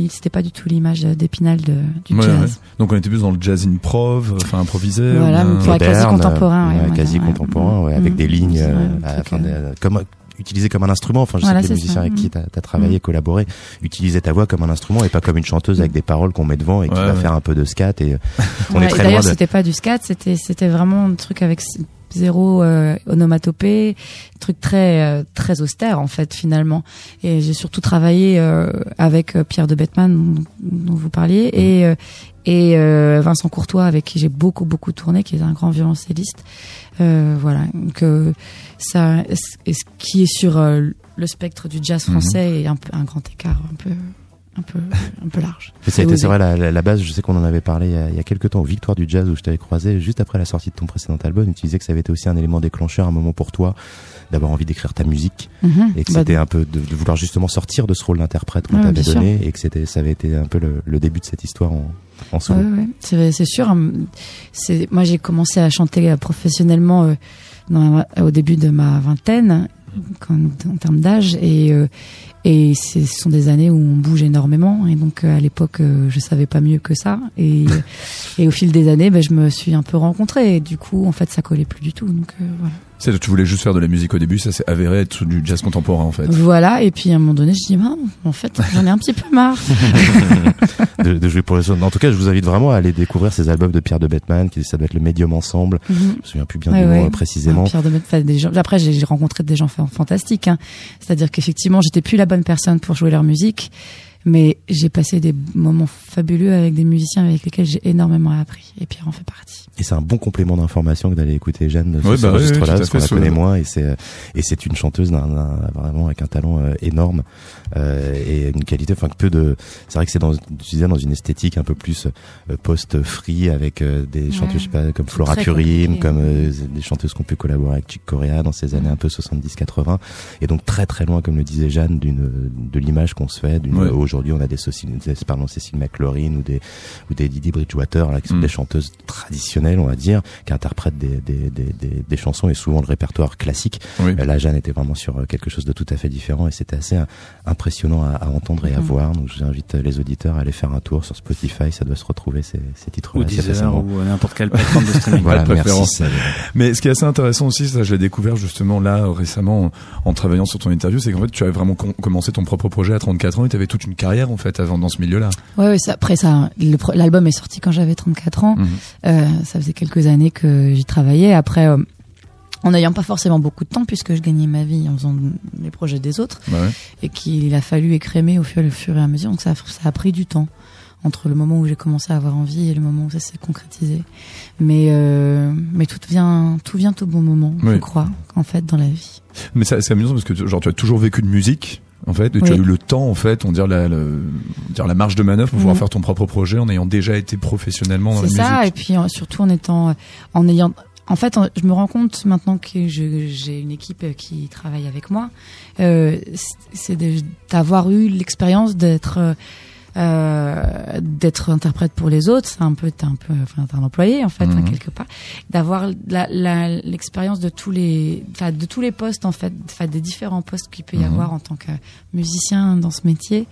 [SPEAKER 8] c'était pas du tout l'image d'Épinal de, du
[SPEAKER 4] Ouais,
[SPEAKER 8] jazz.
[SPEAKER 4] ouais. Donc on était plus dans le jazz improv, enfin improvisé.
[SPEAKER 8] Voilà, mais pour la quasi
[SPEAKER 9] moderne,
[SPEAKER 8] contemporain, ouais,
[SPEAKER 9] quasi contemporain, ouais, avec
[SPEAKER 8] Mm.
[SPEAKER 9] des lignes, euh,
[SPEAKER 8] un euh,
[SPEAKER 9] euh, comme utilisé comme un instrument. Enfin, je
[SPEAKER 8] Voilà,
[SPEAKER 9] sais que les
[SPEAKER 8] c'est
[SPEAKER 9] musiciens
[SPEAKER 8] ça.
[SPEAKER 9] avec qui
[SPEAKER 8] Mm.
[SPEAKER 9] t'as as travaillé, collaboré, utilisaient ta voix comme un instrument et pas comme une chanteuse avec des paroles qu'on met devant et qui
[SPEAKER 4] Ouais,
[SPEAKER 9] va
[SPEAKER 4] ouais.
[SPEAKER 9] faire un peu de scat. Et euh, on
[SPEAKER 8] Ouais,
[SPEAKER 9] est
[SPEAKER 8] et
[SPEAKER 9] très loin
[SPEAKER 8] D'ailleurs,
[SPEAKER 9] de.
[SPEAKER 8] c'était pas du scat, c'était c'était vraiment un truc avec zéro euh, onomatopée, truc très euh, très austère en fait finalement. Et j'ai surtout travaillé euh, avec Pierre de Bettman dont, dont vous parliez et euh, et Vincent Courtois avec qui j'ai beaucoup beaucoup tourné, qui est un grand violoncelliste. Voilà, donc ça, ce qui est sur le spectre du jazz français est un un grand écart, un peu un peu un peu large.
[SPEAKER 9] Ça a été, c'est vrai, la, la, la base, je sais qu'on en avait parlé il y, a, il y a quelques temps aux Victoires du Jazz où je t'avais croisé juste après la sortie de ton précédent album. Tu disais que ça avait été aussi un élément déclencheur, un moment pour toi, d'avoir envie d'écrire ta musique
[SPEAKER 8] Mhm.
[SPEAKER 9] et que
[SPEAKER 8] Bah,
[SPEAKER 9] c'était un peu de, de vouloir justement sortir de ce rôle d'interprète qu'on
[SPEAKER 8] Ouais,
[SPEAKER 9] t'avait donné et que c'était, ça avait été un peu le, le début de cette histoire en, en solo.
[SPEAKER 8] Ouais, ouais. C'est, sûr. C'est, moi, j'ai commencé à chanter euh, professionnellement euh, dans au début de ma vingtaine, en termes d'âge, et euh, et ce sont des années où on bouge énormément. Et donc, euh, à l'époque, euh, je savais pas mieux que ça. Et et au fil des années, ben, je me suis un peu rencontrée. Et du coup, en fait, ça collait plus du tout. Donc euh, voilà.
[SPEAKER 4] C'est tu voulais juste faire de la musique au début, ça s'est avéré être du jazz contemporain en fait.
[SPEAKER 8] Voilà. Et puis à un moment donné, je dis, ah, en fait, j'en ai un petit peu marre.
[SPEAKER 9] de, de jouer pour les autres. En tout cas, je vous invite vraiment à aller découvrir ces albums de Pierre de Bettman, qui ça doit être le médium ensemble.
[SPEAKER 8] Mhm.
[SPEAKER 9] Je me souviens plus bien
[SPEAKER 8] Ouais,
[SPEAKER 9] du nom
[SPEAKER 8] ouais.
[SPEAKER 9] précisément.
[SPEAKER 8] Ah, Pierre de Metz, enfin, des gens. Après, j'ai rencontré des gens fa- fantastiques. Hein. C'est-à-dire qu'effectivement, j'étais plus la bonne personne pour jouer leur musique. Mais j'ai passé des moments fabuleux avec des musiciens avec lesquels j'ai énormément appris. Et Pierre en fait partie.
[SPEAKER 9] Et c'est un bon complément d'information que d'aller écouter Jeanne de
[SPEAKER 4] Ouais,
[SPEAKER 9] ce
[SPEAKER 4] bah oui, oui,
[SPEAKER 9] registre-là, parce qu'on la connaît moins, et c'est euh, et c'est une chanteuse d'un, d'un- vraiment avec un talent euh, énorme euh, et une qualité, enfin que peu de. C'est vrai que c'est dans, tu disais, dans une esthétique un peu plus euh, post-free avec euh, des
[SPEAKER 8] Ouais.
[SPEAKER 9] chanteuses, je sais pas, comme Flora Purim, comme euh, des chanteuses qui ont pu collaborer avec Chick Corea dans ces années un peu 70-80, et donc très très loin, comme le disait Jeanne, d'une de l'image qu'on se fait. d'une-
[SPEAKER 4] Ouais.
[SPEAKER 9] Aujourd'hui, on a des, des pardon, Cécile McLaurin ou des ou des Didi Bridgewater, là, qui sont
[SPEAKER 4] Mm.
[SPEAKER 9] des chanteuses traditionnelles, on va dire, qui interprètent des, des, des, des, des chansons et souvent le répertoire classique.
[SPEAKER 4] Oui.
[SPEAKER 9] Euh, Là, Jeanne était vraiment sur euh, quelque chose de tout à fait différent et c'était assez euh, impressionnant à, à entendre et à
[SPEAKER 8] Mhm.
[SPEAKER 9] voir. Donc, j'invite les auditeurs à aller faire un tour sur Spotify. Ça doit se retrouver ces, ces
[SPEAKER 10] Ou
[SPEAKER 9] titres-là assez
[SPEAKER 10] Deezer ou n'importe quelle plateforme de streaming.
[SPEAKER 9] Voilà,
[SPEAKER 4] Pas de
[SPEAKER 9] merci.
[SPEAKER 4] préférence. Mais ce qui est assez intéressant aussi, ça je l'ai découvert justement là récemment en, en travaillant sur ton interview, c'est qu'en fait tu avais vraiment com- commencé ton propre projet à 34 ans et tu avais toute une carrière en fait avant dans ce milieu-là.
[SPEAKER 8] Ouais, ouais, ça, après ça, l'album est sorti quand j'avais 34 ans. Euh, ça faisait quelques années que j'y travaillais. Après, euh, en n'ayant pas forcément beaucoup de temps, puisque je gagnais ma vie en faisant les projets des autres,
[SPEAKER 4] Bah ouais.
[SPEAKER 8] et qu'il a fallu écrémer au fur, au fur et à mesure. Donc ça, a- ça a pris du temps entre le moment où j'ai commencé à avoir envie et le moment où ça s'est concrétisé. Mais euh, mais tout vient tout vient au bon moment,
[SPEAKER 4] Oui.
[SPEAKER 8] je crois, en fait, dans la vie.
[SPEAKER 4] Mais ça- c'est amusant parce que genre tu as toujours vécu de musique en fait et tu
[SPEAKER 8] Oui.
[SPEAKER 4] as eu le temps en fait, on dire la dire la marge de manœuvre pour pouvoir
[SPEAKER 8] Mhm.
[SPEAKER 4] faire ton propre projet en ayant déjà été professionnellement dans la
[SPEAKER 8] C'est
[SPEAKER 4] musique.
[SPEAKER 8] ça, et puis surtout en étant, euh, en ayant, en fait, en- je me rends compte maintenant que j'ai une équipe euh, qui travaille avec moi, euh, c'est- c'est d'avoir eu l'expérience d'être d'être interprète pour les autres, c'est un peu, t'es un peu, enfin, t'es un employé en fait, hein,
[SPEAKER 4] Mhm.
[SPEAKER 8] quelque part, d'avoir la- la- l'expérience de tous les, de tous les postes en fait, des différents postes qu'il peut y
[SPEAKER 4] Mhm.
[SPEAKER 8] avoir en tant que musicien dans ce métier.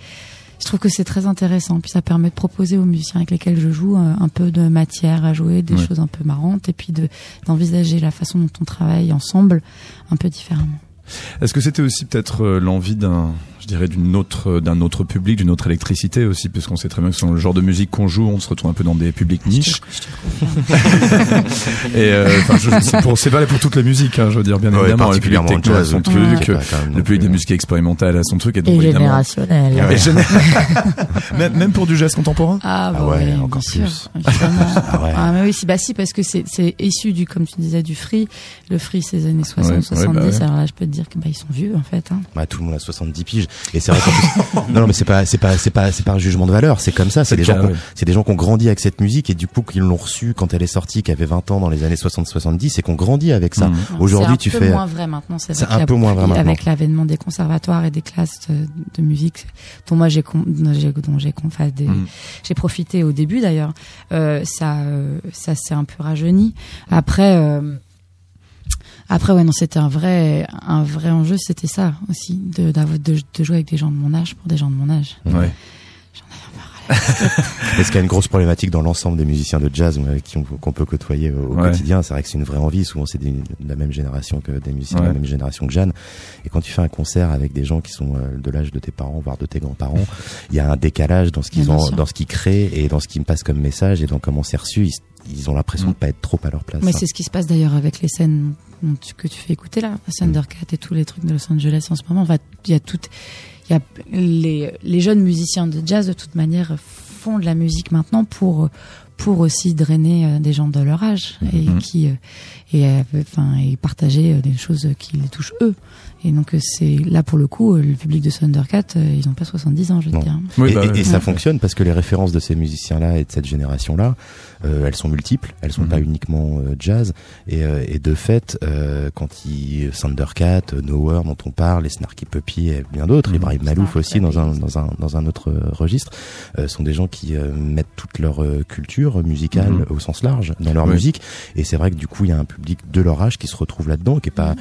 [SPEAKER 8] Je trouve que c'est très intéressant. Puis ça permet de proposer aux musiciens avec lesquels je joue euh, un peu de matière à jouer, des
[SPEAKER 4] Ouais.
[SPEAKER 8] choses un peu marrantes, et puis de d'envisager la façon dont on travaille ensemble un peu différemment.
[SPEAKER 4] Est-ce que c'était aussi peut-être euh, l'envie d'un, je dirais, d'une autre, d'un autre public, d'une autre électricité aussi, parce qu'on sait très bien que selon le genre de musique qu'on joue, on se retrouve un peu dans des publics niches. Et euh, enfin, c'est pour, c'est valable pour toute la musique, hein, je veux dire, bien
[SPEAKER 9] Ouais,
[SPEAKER 4] évidemment. Le public techno a son
[SPEAKER 9] ouais.
[SPEAKER 4] truc,
[SPEAKER 9] Ouais.
[SPEAKER 4] euh, le public des musiques expérimentales a son truc, et donc
[SPEAKER 8] Et générationnel.
[SPEAKER 4] Et géné- même, même pour du jazz contemporain?
[SPEAKER 8] Ah, bah
[SPEAKER 9] Ah ouais,
[SPEAKER 8] ouais,
[SPEAKER 9] encore plus.
[SPEAKER 8] sûr.
[SPEAKER 9] Ah ouais.
[SPEAKER 8] Ah mais oui, si, bah si, parce que c'est c'est issu du, comme tu disais, du free. Le free, c'est les années 60,
[SPEAKER 4] Ouais, ouais,
[SPEAKER 8] 70.
[SPEAKER 4] bah ouais.
[SPEAKER 8] Alors là, je peux te dire que bah ils sont vieux en fait. Hein.
[SPEAKER 9] Bah, tout le monde a 70 piges. Et c'est vrai qu'en plus, non, non, mais c'est pas, c'est pas, c'est pas, c'est pas un jugement de valeur. C'est comme ça. C'est des gens, qui
[SPEAKER 4] ouais.
[SPEAKER 9] c'est des gens qui ont grandi avec cette musique et du coup, qu'ils l'ont reçue quand elle est sortie, qui avait 20 ans dans les années 60-70 et qu'on grandit avec ça.
[SPEAKER 4] Mhm.
[SPEAKER 9] Aujourd'hui, tu
[SPEAKER 8] c'est un
[SPEAKER 9] fais,
[SPEAKER 8] peu moins vrai maintenant. C'est
[SPEAKER 9] un peu moins vrai maintenant.
[SPEAKER 8] Avec l'avènement des conservatoires et des classes de, de musique dont moi j'ai j'ai- dont j'ai com- enfin, des-
[SPEAKER 4] Mhm.
[SPEAKER 8] j'ai profité au début d'ailleurs. Euh, ça euh, ça s'est un peu rajeuni. Après. euh, après ouais non c'était un vrai un vrai enjeu c'était ça aussi de, de de jouer avec des gens de mon âge pour des gens de mon âge.
[SPEAKER 9] Est-ce qu'il y a une grosse problématique dans l'ensemble des musiciens de jazz euh, qu'on peut côtoyer au, au
[SPEAKER 4] Ouais.
[SPEAKER 9] quotidien C'est vrai que c'est une vraie envie. Souvent, c'est de la même génération que des musiciens de la même génération que Jeanne. Et quand tu fais un concert avec des gens qui sont euh, de l'âge de tes parents, voire de tes grands-parents, il y a un décalage dans ce qu'ils ont,
[SPEAKER 8] sûr.
[SPEAKER 9] dans ce qu'ils créent et dans ce qu'ils me passent comme message et dans comment c'est reçu. Ils, ils ont l'impression
[SPEAKER 4] Mm.
[SPEAKER 9] de pas être trop à leur place.
[SPEAKER 8] Mais
[SPEAKER 9] hein.
[SPEAKER 8] c'est ce qui se passe d'ailleurs avec les scènes que tu fais écouter là, Thundercat et tous les trucs de Los Angeles en ce moment. Enfin, il y a tout, il y a les, les jeunes musiciens de jazz de toute manière font de la musique maintenant pour pour aussi drainer euh, des gens de leur âge et
[SPEAKER 4] Mhm.
[SPEAKER 8] qui euh, et euh, enfin et partager des choses qui les touchent eux. Et donc euh, c'est là pour le coup euh, le public de Thundercat euh, ils ont pas 70 ans je veux
[SPEAKER 9] Non.
[SPEAKER 8] dire.
[SPEAKER 4] Oui,
[SPEAKER 9] et,
[SPEAKER 4] bah
[SPEAKER 9] et- ça
[SPEAKER 8] Ouais.
[SPEAKER 9] fonctionne parce que les références de ces musiciens-là et de cette génération-là, euh, elles sont multiples, elles sont
[SPEAKER 4] Mhm.
[SPEAKER 9] pas uniquement euh, jazz. Et, euh, et de fait, euh, quand ils Thundercat, Nowhere dont on parle, les Snarky Puppy et bien d'autres,
[SPEAKER 4] Mhm.
[SPEAKER 9] Ibrahim Malouf aussi dans un dans un dans un autre registre, euh, sont des gens qui euh, mettent toute leur euh, culture musicale
[SPEAKER 4] Mhm.
[SPEAKER 9] au sens large dans leur
[SPEAKER 4] Oui.
[SPEAKER 9] musique. Et c'est vrai que du coup, il y a un public de leur âge qui se retrouve là-dedans, qui est pas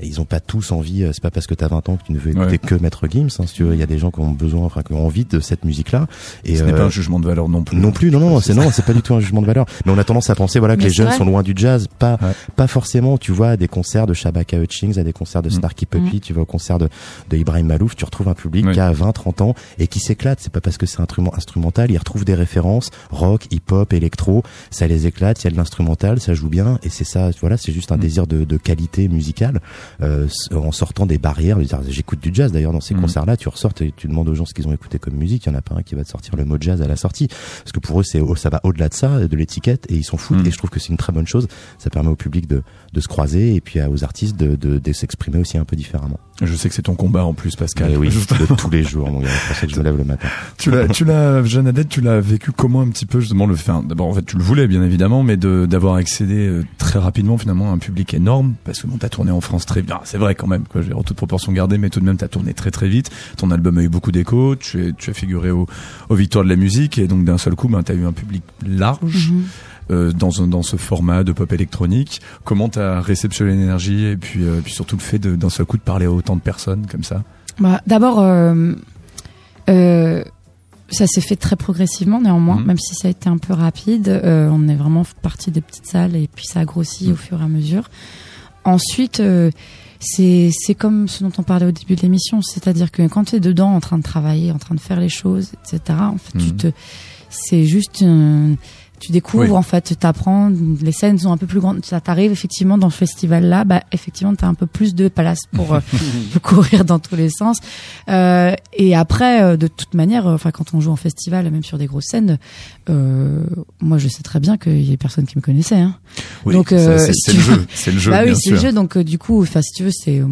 [SPEAKER 9] et ils ont pas tous envie, euh, c'est pas parce que t'as 20 ans que tu ne veux écouter
[SPEAKER 4] Ouais.
[SPEAKER 9] que Maître Gims, hein, si tu veux. Il y a des gens qui ont besoin, enfin, qui ont envie de cette musique-là. Et
[SPEAKER 4] Ce n'est
[SPEAKER 9] euh,
[SPEAKER 4] pas un jugement de valeur non plus.
[SPEAKER 9] non plus, non, non, c'est non, c'est pas du tout un jugement de valeur. Mais on a tendance à penser, voilà, que
[SPEAKER 8] Mais
[SPEAKER 9] les jeunes
[SPEAKER 8] vrai.
[SPEAKER 9] sont loin du jazz, pas,
[SPEAKER 4] Ouais.
[SPEAKER 9] pas forcément. Tu vois, à des concerts de Shabaka Hutchings, à des concerts de
[SPEAKER 4] Mm.
[SPEAKER 9] Snarky Puppy, tu vas au concert de, de Ibrahim Malouf, tu retrouves un public
[SPEAKER 4] Ouais.
[SPEAKER 9] qui a 20, 30 ans et qui s'éclate. C'est pas parce que c'est un instrument instrumental, ils retrouvent des références rock, hip-hop, électro, ça les éclate. Il y a de l'instrumental, ça joue bien et c'est ça. Voilà, c'est juste un
[SPEAKER 4] Mm.
[SPEAKER 9] désir de, de qualité musicale. Euh, en sortant des barrières. J'écoute du jazz d'ailleurs dans ces
[SPEAKER 4] Mhm.
[SPEAKER 9] concerts-là. Tu ressors et tu demandes aux gens ce qu'ils ont écouté comme musique. Il y en a pas un qui va te sortir le mot jazz à la sortie, parce que pour eux, c'est ça va au-delà de ça, de l'étiquette, et ils s'en foutent.
[SPEAKER 4] Mhm.
[SPEAKER 9] Et je trouve que c'est une très bonne chose. Ça permet au public de, de se croiser et puis aux artistes de, de, de s'exprimer aussi un peu différemment.
[SPEAKER 4] Je sais que c'est ton combat en plus, Pascal.
[SPEAKER 9] Et oui,
[SPEAKER 4] Juste-
[SPEAKER 9] de tous les jours, mon gars. C'est pour ça que je me lève le matin.
[SPEAKER 4] tu l'as, tu l'as, Jeanne Adette, tu l'as vécu comment un petit peu justement le fait. D'abord, en fait, tu le voulais bien évidemment, mais d'avoir accédé euh, très rapidement finalement à un public énorme, parce que bon, t'as tourné en France très bien. C'est vrai quand même, quoi. J'ai en toute proportion gardée, mais tout de même, t'as tourné très très vite. Ton album a eu beaucoup d'écho. Tu, es- tu as figuré au, aux Victoires de la musique, et donc d'un seul coup, ben, t'as eu un public large.
[SPEAKER 8] Mhm.
[SPEAKER 4] euh, dans un, dans ce format de pop électronique. Comment t'as réceptionné l'énergie et puis euh, puis surtout le fait de d'un seul coup de parler à autant de personnes comme ça?
[SPEAKER 8] Bah, D'abord, euh, ça s'est fait très progressivement néanmoins,
[SPEAKER 4] Mhm.
[SPEAKER 8] même si ça a été un peu rapide. On est vraiment parti des petites salles et puis ça a grossi
[SPEAKER 4] Mhm.
[SPEAKER 8] au fur et à mesure. Ensuite, euh, c'est comme ce dont on parlait au début de l'émission, c'est-à-dire que quand tu es dedans, en train de travailler, en train de faire les choses, etc. En fait, tu
[SPEAKER 4] Mhm.
[SPEAKER 8] te, c'est juste tu découvres
[SPEAKER 4] Oui.
[SPEAKER 8] en fait, t'apprends, les scènes sont un peu plus grandes. Ça t'arrive effectivement dans ce festival-là, bah effectivement t'as un peu plus de place pour euh, courir dans tous les sens. Euh, et après, euh, de toute manière, euh, enfin quand on joue en festival, même sur des grosses scènes, euh, moi je sais très bien qu'il y a personne qui me connaissait. Hein.
[SPEAKER 4] Oui,
[SPEAKER 8] Donc,
[SPEAKER 4] c'est,
[SPEAKER 8] si tu
[SPEAKER 4] le jeu, c'est le jeu.
[SPEAKER 8] bah oui, c'est le jeu. Donc du coup, enfin si tu veux, c'est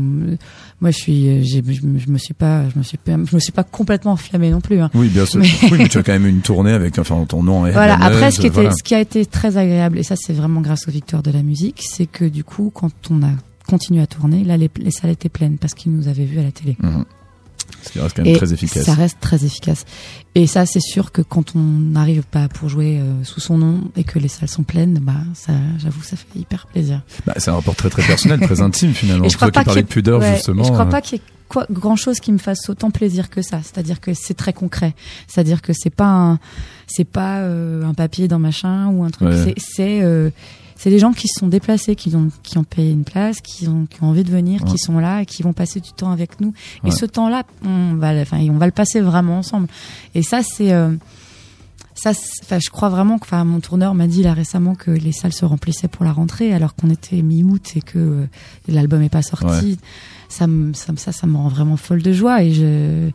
[SPEAKER 8] moi je suis, euh, je, me- je me suis pas, je me suis je me suis pas complètement enflammé non plus. Hein.
[SPEAKER 4] Oui, bien sûr.
[SPEAKER 8] Mais-
[SPEAKER 4] Oui, mais tu as quand même une tournée avec enfin ton nom. est
[SPEAKER 8] Voilà. Après, ce qui était,
[SPEAKER 4] voilà.
[SPEAKER 8] ce qui a été très agréable, et ça c'est vraiment grâce aux victoires de la musique, c'est que du coup, quand on a continué à tourner, là les, les salles étaient pleines parce qu'ils nous avaient vus à la télé.
[SPEAKER 4] Mhm. Ce qui reste quand même
[SPEAKER 8] Et
[SPEAKER 4] très efficace.
[SPEAKER 8] Ça reste très efficace. Et ça, c'est sûr que quand on arrive pas pour jouer euh, sous son nom et que les salles sont pleines, bah ça, j'avoue, ça fait hyper plaisir.
[SPEAKER 4] Bah, c'est un rapport très très personnel, très intime finalement.
[SPEAKER 8] Et je crois
[SPEAKER 4] toi
[SPEAKER 8] pas
[SPEAKER 4] qui parlais de pudeur
[SPEAKER 8] ouais,
[SPEAKER 4] justement.
[SPEAKER 8] Je crois
[SPEAKER 4] euh,
[SPEAKER 8] pas qu'il y ait quoi, grand chose qui me fasse autant plaisir que ça. C'est-à-dire que c'est très concret. C'est-à-dire que c'est pas un, c'est pas euh, un papier dans machin ou un truc.
[SPEAKER 4] Ouais.
[SPEAKER 8] C'est, c'est, euh, c'est des gens qui se sont déplacés, qui ont, qui ont payé une place, qui ont, qui ont envie de venir,
[SPEAKER 4] Ouais.
[SPEAKER 8] qui sont là et qui vont passer du temps avec nous.
[SPEAKER 4] Ouais.
[SPEAKER 8] Et ce temps-là, on va, le- enfin, on va le passer vraiment ensemble. Et ça, c'est, euh, ça, c'est- enfin, je crois vraiment que, enfin, mon tourneur m'a dit là récemment que les salles se remplissaient pour la rentrée, alors qu'on était mi-août et que euh, l'album est pas sorti. Ça, me, ça, me- ça, ça me rend vraiment folle de joie et je,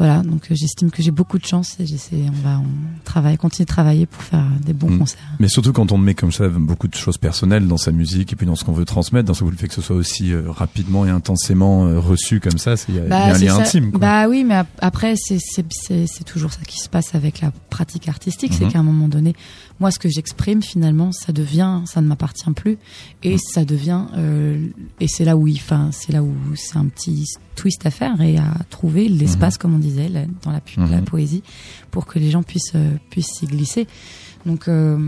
[SPEAKER 8] voilà. Donc, euh, j'estime que j'ai beaucoup de chance et j'essaie, on va, on travaille, continuer de travailler pour faire des bons
[SPEAKER 4] Mm.
[SPEAKER 8] concerts.
[SPEAKER 4] Mais surtout quand on met comme ça beaucoup de choses personnelles dans sa musique et puis dans ce qu'on veut transmettre, dans ce le fait que ce soit aussi euh, rapidement et intensément euh, reçu comme ça, c'est a un lien
[SPEAKER 8] ça.
[SPEAKER 4] intime. Quoi.
[SPEAKER 8] Bah oui, mais ap- après, c'est toujours ça qui se passe avec la pratique artistique, c'est qu'à un moment donné, moi, ce que j'exprime finalement, ça devient, ça ne m'appartient plus, et
[SPEAKER 4] Mhm.
[SPEAKER 8] ça devient, euh, et c'est là où, enfin, c'est là où c'est un petit twist à faire et à trouver l'espace, comme on disait, la- dans la,
[SPEAKER 4] Mhm.
[SPEAKER 8] poésie, pour que les gens puissent euh, puissent s'y glisser. Donc euh,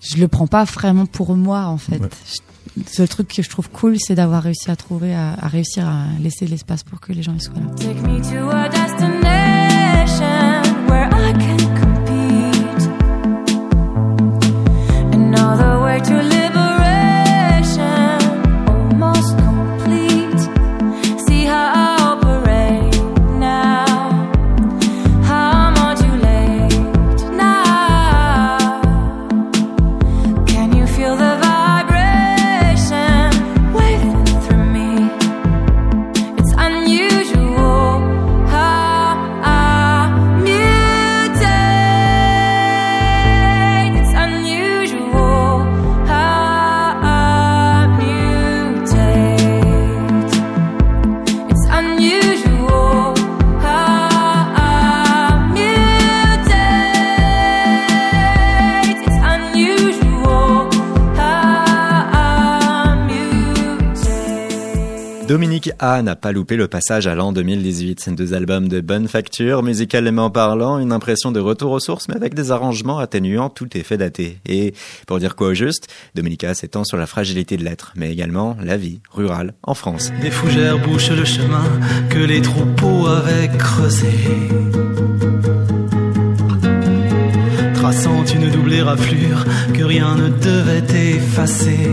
[SPEAKER 8] je le prends pas vraiment pour moi en fait.
[SPEAKER 4] Ouais.
[SPEAKER 8] Je- Le seul truc que je trouve cool, c'est d'avoir réussi à trouver, à, à réussir à laisser l'espace pour que les gens y soient là.
[SPEAKER 6] Take me to a destination
[SPEAKER 1] A n'a pas loupé le passage à l'an 2018. Deux albums de bonne facture, musicalement parlant, une impression de retour aux sources, mais avec des arrangements atténuant tout effet daté. Et, pour dire quoi au juste, Dominique A s'étend sur la fragilité de l'être, mais également la vie rurale en France.
[SPEAKER 10] Des fougères bouchent le chemin que les troupeaux avaient creusé. Traçant une double éraflure que rien ne devait effacer.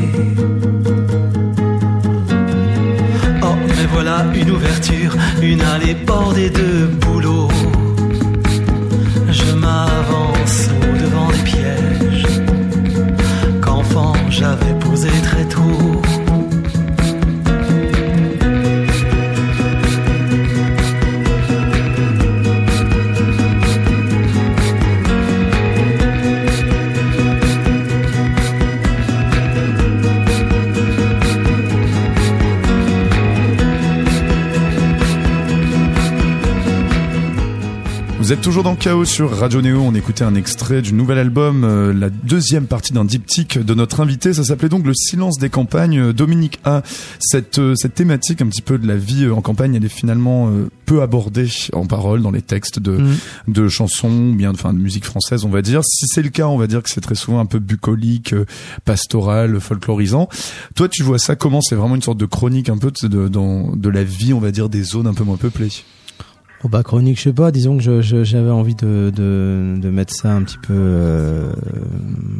[SPEAKER 10] Voilà une ouverture, une allée bordée de bouleaux. Je m'avance au devant des pièges qu'enfant j'avais posé très tôt.
[SPEAKER 4] Vous êtes toujours dans Chaos sur Radio Néo. On écoutait un extrait du nouvel album, euh, la deuxième partie d'un diptyque de notre invité. Ça s'appelait donc Le silence des campagnes. Dominique A. Cette, euh, cette thématique un petit peu de la vie euh, en campagne, elle est finalement euh, peu abordée en parole dans les textes de,
[SPEAKER 2] Mm.
[SPEAKER 4] de chansons, ou bien enfin de musique française, on va dire. Si c'est le cas, on va dire que c'est très souvent un peu bucolique, euh, pastoral, folklorisant. Toi, tu vois ça comment? C'est vraiment une sorte de chronique un peu de, de, dans- de la vie, on va dire, des zones un peu moins peuplées.
[SPEAKER 11] Oh bah chronique, je sais pas. Disons que j'avais envie de, de, de mettre ça un petit peu euh,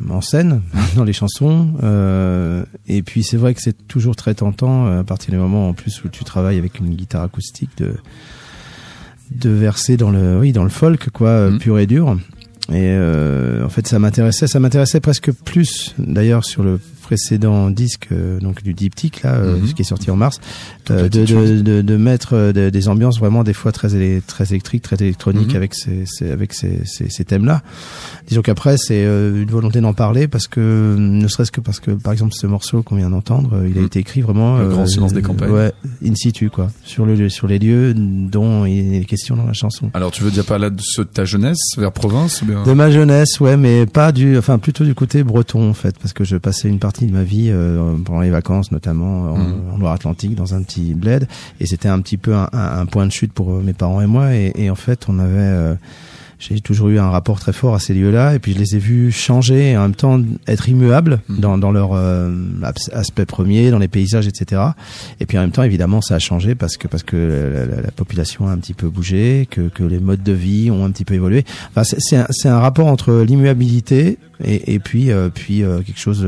[SPEAKER 11] en scène dans les chansons. Euh, et puis c'est vrai que c'est toujours très tentant euh, à partir du moment en plus où tu travailles avec une guitare acoustique de de verser dans le oui dans le folk quoi euh,
[SPEAKER 4] Mhm.
[SPEAKER 11] pur et dur. Et euh, en fait ça m'intéressait, ça m'intéressait presque plus d'ailleurs sur le précédent disque euh, donc du diptyque là ce qui est sorti en mars euh, de, de, de, de mettre de- des ambiances vraiment des fois très très électriques très électroniques
[SPEAKER 4] Mhm.
[SPEAKER 11] avec ces, ces avec ces, ces, ces thèmes là disons qu'après c'est une volonté d'en parler parce que ne serait-ce que parce que par exemple ce morceau qu'on vient d'entendre il a
[SPEAKER 4] Mhm.
[SPEAKER 11] été écrit vraiment
[SPEAKER 4] Le grand silence des campagnes.
[SPEAKER 11] ouais in situ quoi sur le sur les lieux dont il est question dans la chanson
[SPEAKER 4] Alors, tu veux dire pas là de ceux de ta jeunesse, vers province ou bien...
[SPEAKER 11] de ma jeunesse, ouais, mais pas du, enfin plutôt du côté breton en fait, parce que je passais une partie de ma vie euh, pendant les vacances, notamment en,
[SPEAKER 4] Mhm.
[SPEAKER 11] en Loire-Atlantique, dans un petit bled, et c'était un petit peu un, un- un point de chute pour euh, mes parents et moi, et, et en fait on avait, euh, j'ai toujours eu un rapport très fort à ces lieux-là, et puis je les ai vus changer et en même temps être immuables
[SPEAKER 4] Mhm.
[SPEAKER 11] dans, dans leur euh, aspect premier, dans les paysages, etc. Et puis en même temps, évidemment, ça a changé parce que parce que la, la- la population a un petit peu bougé, que, que les modes de vie ont un petit peu évolué. Enfin, c'est- c'est un, un rapport entre l'immuabilité et, et puis euh, puis euh, quelque chose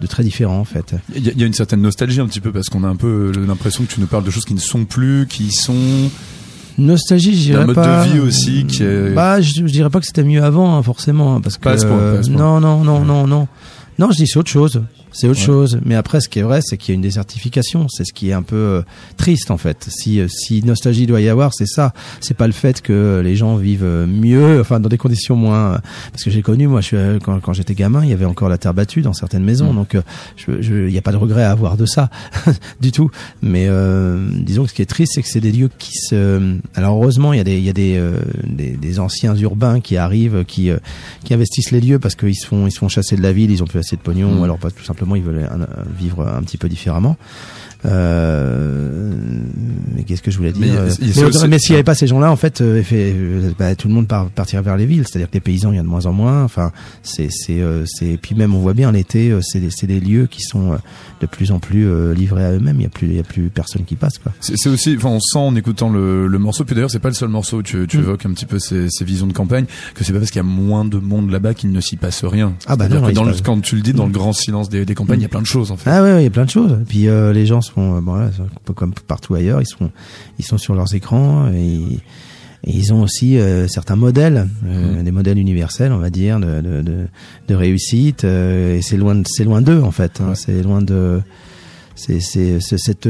[SPEAKER 11] de, très différent en fait.
[SPEAKER 4] Il y, a- il y a une certaine nostalgie un petit peu parce qu'on a un peu l'impression que tu nous parles de choses qui ne sont plus, qui sont
[SPEAKER 11] Nostalgie, je dirais
[SPEAKER 4] mode
[SPEAKER 11] pas.
[SPEAKER 4] de vie aussi qui est.
[SPEAKER 11] Bah, je, je dirais pas que c'était mieux avant, hein, forcément, parce que
[SPEAKER 4] Pas à ce point, pas à ce point.
[SPEAKER 11] non, non, non, non, non, non, je dis c'est autre chose. C'est autre
[SPEAKER 4] Ouais.
[SPEAKER 11] chose. Mais après, ce qui est vrai, c'est qu'il y a une désertification. C'est ce qui est un peu euh, triste, en fait. Si, euh, si nostalgie doit y avoir, c'est ça. C'est pas le fait que les gens vivent euh, mieux, enfin, dans des conditions moins. Parce que j'ai connu, moi, je suis, quand, quand j'étais gamin, il y avait encore la terre battue dans certaines maisons.
[SPEAKER 4] Mm.
[SPEAKER 11] Donc, il n'y a pas de regret à avoir de ça, du tout. Mais euh, disons que ce qui est triste, c'est que c'est des lieux qui se. Alors heureusement, il y a des, il y a des, euh, des, des anciens urbains qui arrivent, qui, euh, qui investissent les lieux parce qu'ils se font, ils se font chasser de la ville, ils ont plus assez de pognon,
[SPEAKER 4] Mm.
[SPEAKER 11] ou alors pas tout simplement ils veulent vivre un petit peu différemment. Euh, mais qu'est-ce que je voulais dire
[SPEAKER 4] Mais
[SPEAKER 11] Euh, Mais, s'il n'y avait pas ces gens-là, en fait, euh, fait, bah, tout le monde part, partirait vers les villes. C'est-à-dire que les paysans, il y a de moins en moins. Enfin, c'est, c'est, c'est. Puis même, on voit bien l'été, euh, c'est, des- c'est des lieux qui sont de plus en plus livrés à eux-mêmes. Il y a plus, il y a plus personne qui passe, quoi.
[SPEAKER 4] C'est c'est aussi, enfin, on sent en écoutant le, le morceau. Puis d'ailleurs, c'est pas le seul morceau où tu, tu
[SPEAKER 11] Mm.
[SPEAKER 4] évoques un petit peu ces, ces visions de campagne que c'est pas parce qu'il y a moins de monde là-bas qu'il ne s'y passe rien.
[SPEAKER 11] Ah bah non,
[SPEAKER 4] dans le, quand tu le dis dans le
[SPEAKER 11] Mm.
[SPEAKER 4] grand silence des, des campagnes, il y a plein de choses en fait.
[SPEAKER 11] Ah ouais, ouais, il y a plein de choses. Puis euh, les gens sont, euh, bon, peu comme partout ailleurs, ils sont, ils sont sur leurs écrans et, et ils ont aussi euh, certains modèles, euh, des modèles universels, on va dire, de, de, de, de réussite. euh, et c'est loin, c'est loin d'eux en fait. hein.
[SPEAKER 4] Ouais.
[SPEAKER 11] c'est loin de, c'est, c'est, c'est cette,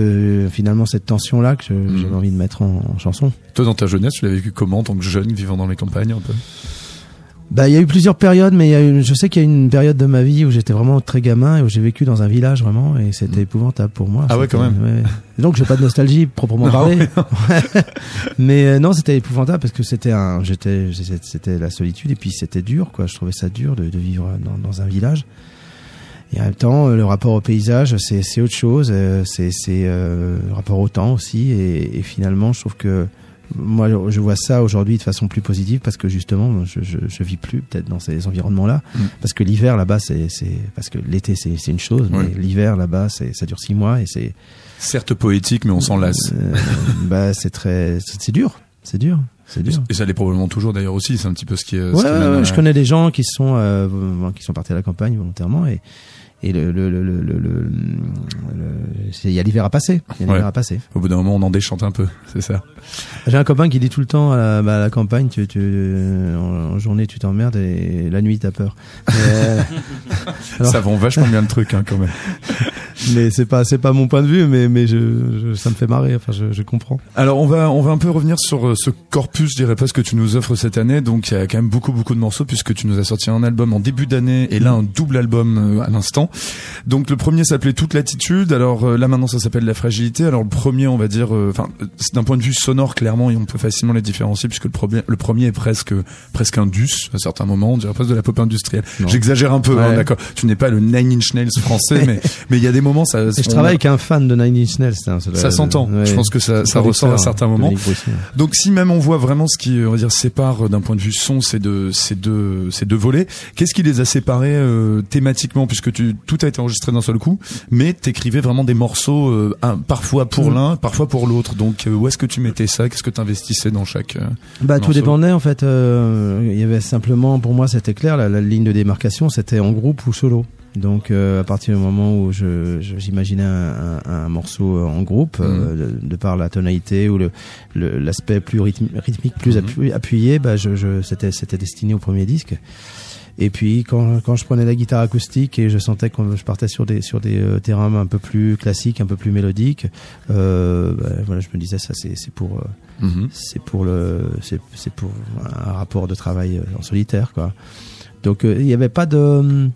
[SPEAKER 11] finalement cette tension là que
[SPEAKER 4] Mhm.
[SPEAKER 11] j'avais envie de mettre en, en chanson.
[SPEAKER 4] Toi, dans ta jeunesse, tu l'as vécu comment en tant que jeune vivant dans les campagnes un peu?
[SPEAKER 11] Bah, il y a eu plusieurs périodes, mais il y a eu, je sais qu'il y a eu une période de ma vie où j'étais vraiment très gamin et où j'ai vécu dans un village vraiment et c'était
[SPEAKER 4] Mm.
[SPEAKER 11] épouvantable pour moi.
[SPEAKER 4] Ah ouais, quand même.
[SPEAKER 11] ouais. Donc j'ai pas de nostalgie proprement
[SPEAKER 4] Non,
[SPEAKER 11] parlé. Ouais. mais euh, non, c'était épouvantable parce que c'était un, j'étais, c'était la solitude et puis c'était dur quoi. Je trouvais ça dur de, de vivre dans, dans un village. Et en même temps, le rapport au paysage, c'est, autre chose. euh, C'est, c'est euh, le rapport au temps aussi. Et, et finalement, je trouve que moi, je vois ça aujourd'hui de façon plus positive parce que justement, je, je, je vis plus peut-être dans ces environnements-là.
[SPEAKER 4] Mm.
[SPEAKER 11] Parce que l'hiver là-bas, c'est, c'est parce que l'été c'est, c'est une chose,
[SPEAKER 4] Oui.
[SPEAKER 11] mais l'hiver là-bas, c'est, ça dure six mois et c'est,
[SPEAKER 4] Certes poétique, mais on s'en lasse.
[SPEAKER 11] euh, bah, c'est très, c'est, dur, c'est dur, c'est dur.
[SPEAKER 4] Et ça l'est probablement toujours d'ailleurs aussi. C'est un petit peu ce qui est. ce
[SPEAKER 11] Ouais,
[SPEAKER 4] qui
[SPEAKER 11] ouais, ouais, je connais des gens qui sont euh, qui sont partis à la campagne volontairement et et le le le le, il y a l'hiver à passer, il y a
[SPEAKER 4] Ouais.
[SPEAKER 11] l'hiver à passer.
[SPEAKER 4] Au bout d'un moment, on en déchante un peu. C'est ça.
[SPEAKER 11] J'ai un copain qui dit tout le temps à la, bah, à la campagne, tu, tu, en, en journée tu t'emmerdes et la nuit t'as peur. Euh, Alors-
[SPEAKER 4] Ça vend vachement bien le truc hein, quand même.
[SPEAKER 11] mais c'est pas c'est pas mon point de vue, mais mais je, je- ça me fait marrer. Enfin, je, je comprends.
[SPEAKER 4] Alors on va on va un peu revenir sur euh, ce corpus, je dirais pas ce que tu nous offres cette année. Donc il y a quand même beaucoup beaucoup de morceaux puisque tu nous as sorti un album en début d'année et là un double album euh, à l'instant. Donc le premier s'appelait Toute l'attitude. Alors euh, là maintenant ça s'appelle La fragilité. Alors le premier on va dire, euh, enfin d'un point de vue sonore clairement et on peut facilement les différencier puisque le premier le premier est presque presque indus à certains moments. On dirait presque de la pop industrielle. J'exagère un peu, hein, d'accord. Tu n'es pas le Nine Inch Nails français, mais mais il y a des moments ça.
[SPEAKER 11] Et je travaille avec un fan de Nine Inch Nails. hein, ça,
[SPEAKER 4] Ça s'entend. Je pense que ça- ça ressort à certains moments. Donc si même on voit vraiment ce qui on va dire sépare euh, d'un point de vue son ces deux ces deux ces deux volets, qu'est-ce qui les a séparés euh, thématiquement puisque tu tout a été enregistré d'un seul coup, mais t'écrivais vraiment des morceaux euh, un- parfois pour
[SPEAKER 11] Mm.
[SPEAKER 4] l'un, parfois pour l'autre. Donc euh, où est-ce que tu mettais ça? Qu'est-ce que tu investissais dans chaque euh,
[SPEAKER 11] Bah, tout dépendait en fait. euh, Il y avait simplement, pour moi, c'était clair. La, la ligne de démarcation, c'était en groupe ou solo. Donc, euh, à partir du moment où je j'imaginais un, un, un morceau en groupe, euh, de, de par la tonalité ou le le- l'aspect plus rythmi- rythmique, plus appu- appuyé, bah, je, je c'était c'était destiné au premier disque. Et puis quand, quand je prenais la guitare acoustique et je sentais que je partais sur des sur des euh, terrains un peu plus classiques, un peu plus mélodiques, euh, bah, voilà, je me disais ça c'est c'est pour euh,
[SPEAKER 4] Mhm.
[SPEAKER 11] c'est pour le c'est c'est pour un rapport de travail euh, en solitaire quoi. Donc il n'y avait pas de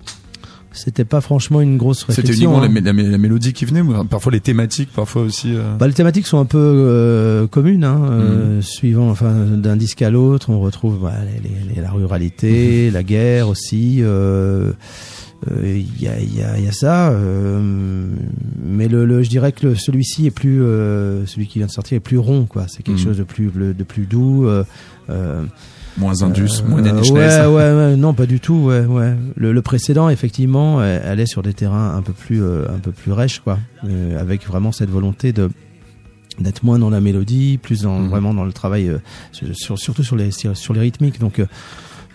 [SPEAKER 11] c'était pas franchement une grosse
[SPEAKER 4] C'était
[SPEAKER 11] réflexion.
[SPEAKER 4] uniquement la,
[SPEAKER 11] hein.
[SPEAKER 4] la mé- la mélodie qui venait, ou parfois les thématiques, parfois aussi. euh,
[SPEAKER 11] Bah, les thématiques sont un peu euh, communes, hein, euh, suivant, enfin, d'un disque à l'autre, on retrouve bah, les- les- les- la ruralité, la guerre aussi. euh, euh, Il y, a, y, a, y a ça, euh, mais le, le, je dirais que celui-ci est plus, euh, celui qui vient de sortir est plus rond, quoi. C'est quelque
[SPEAKER 4] Mhm.
[SPEAKER 11] chose de plus, de plus doux. Euh, euh,
[SPEAKER 4] moins indus,
[SPEAKER 11] euh,
[SPEAKER 4] moins Nine Inch
[SPEAKER 11] ouais, ouais, non, pas du tout. Ouais, ouais. Le, le précédent, effectivement, euh, allait sur des terrains un peu plus, euh, un peu plus rêches, quoi, euh, avec vraiment cette volonté de d'être moins dans la mélodie, plus dans,
[SPEAKER 4] Mhm.
[SPEAKER 11] vraiment dans le travail, euh, sur, surtout sur les sur, les rythmiques. Donc, euh,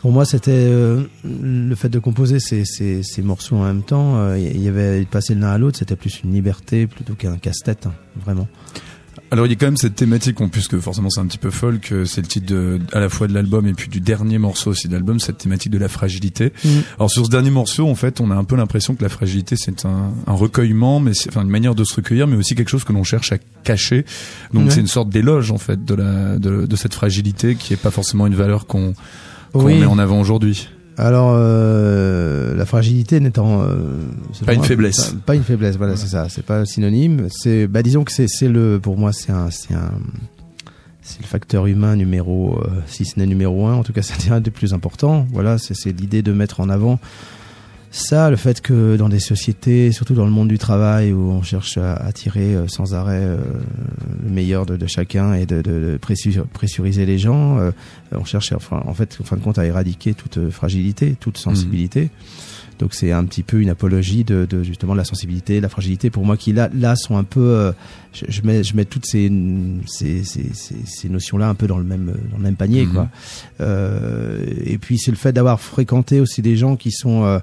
[SPEAKER 11] pour moi, c'était euh, le fait de composer ces, ces, ces morceaux en même temps. euh, Il y avait passer de l'un à l'autre, c'était plus une liberté plutôt qu'un casse-tête, hein, vraiment.
[SPEAKER 4] Alors il y a quand même cette thématique, en plus que forcément c'est un petit peu que c'est le titre de, à la fois de l'album et puis du dernier morceau aussi de l'album, cette thématique de la fragilité.
[SPEAKER 11] Mhm.
[SPEAKER 4] Alors sur ce dernier morceau, en fait, on a un peu l'impression que la fragilité c'est un, un recueillement, mais c'est enfin une manière de se recueillir, mais aussi quelque chose que l'on cherche à cacher. Donc c'est une sorte d'éloge en fait de la de, de cette fragilité qui est pas forcément une valeur qu'on qu'on
[SPEAKER 11] Oui.
[SPEAKER 4] met en avant aujourd'hui.
[SPEAKER 11] Alors, euh, la fragilité n'étant euh,
[SPEAKER 4] Pas une faiblesse.
[SPEAKER 11] Pas, pas une faiblesse, voilà, c'est ça. C'est pas synonyme. C'est, bah, disons que c'est, c'est le, pour moi, c'est un, c'est un, c'est le facteur humain numéro, euh, si ce n'est numéro un. En tout cas, c'est un des plus importants. Voilà, c'est, c'est l'idée de mettre en avant ça, le fait que dans des sociétés, surtout dans le monde du travail, où on cherche à, à tirer euh, sans arrêt euh, le meilleur de, de chacun et de, de, de pressur- pressuriser les gens, euh, on cherche, enfin, en fait, en fin de compte, à éradiquer toute fragilité, toute sensibilité. Donc c'est un petit peu une apologie de, de justement de la sensibilité, de la fragilité. Pour moi, qui là, là sont un peu, euh, je, je mets, je mets toutes ces ces, ces, ces, ces notions-là un peu dans le même dans le même panier,
[SPEAKER 4] Mhm.
[SPEAKER 11] quoi. Euh, et puis c'est le fait d'avoir fréquenté aussi des gens qui sont euh,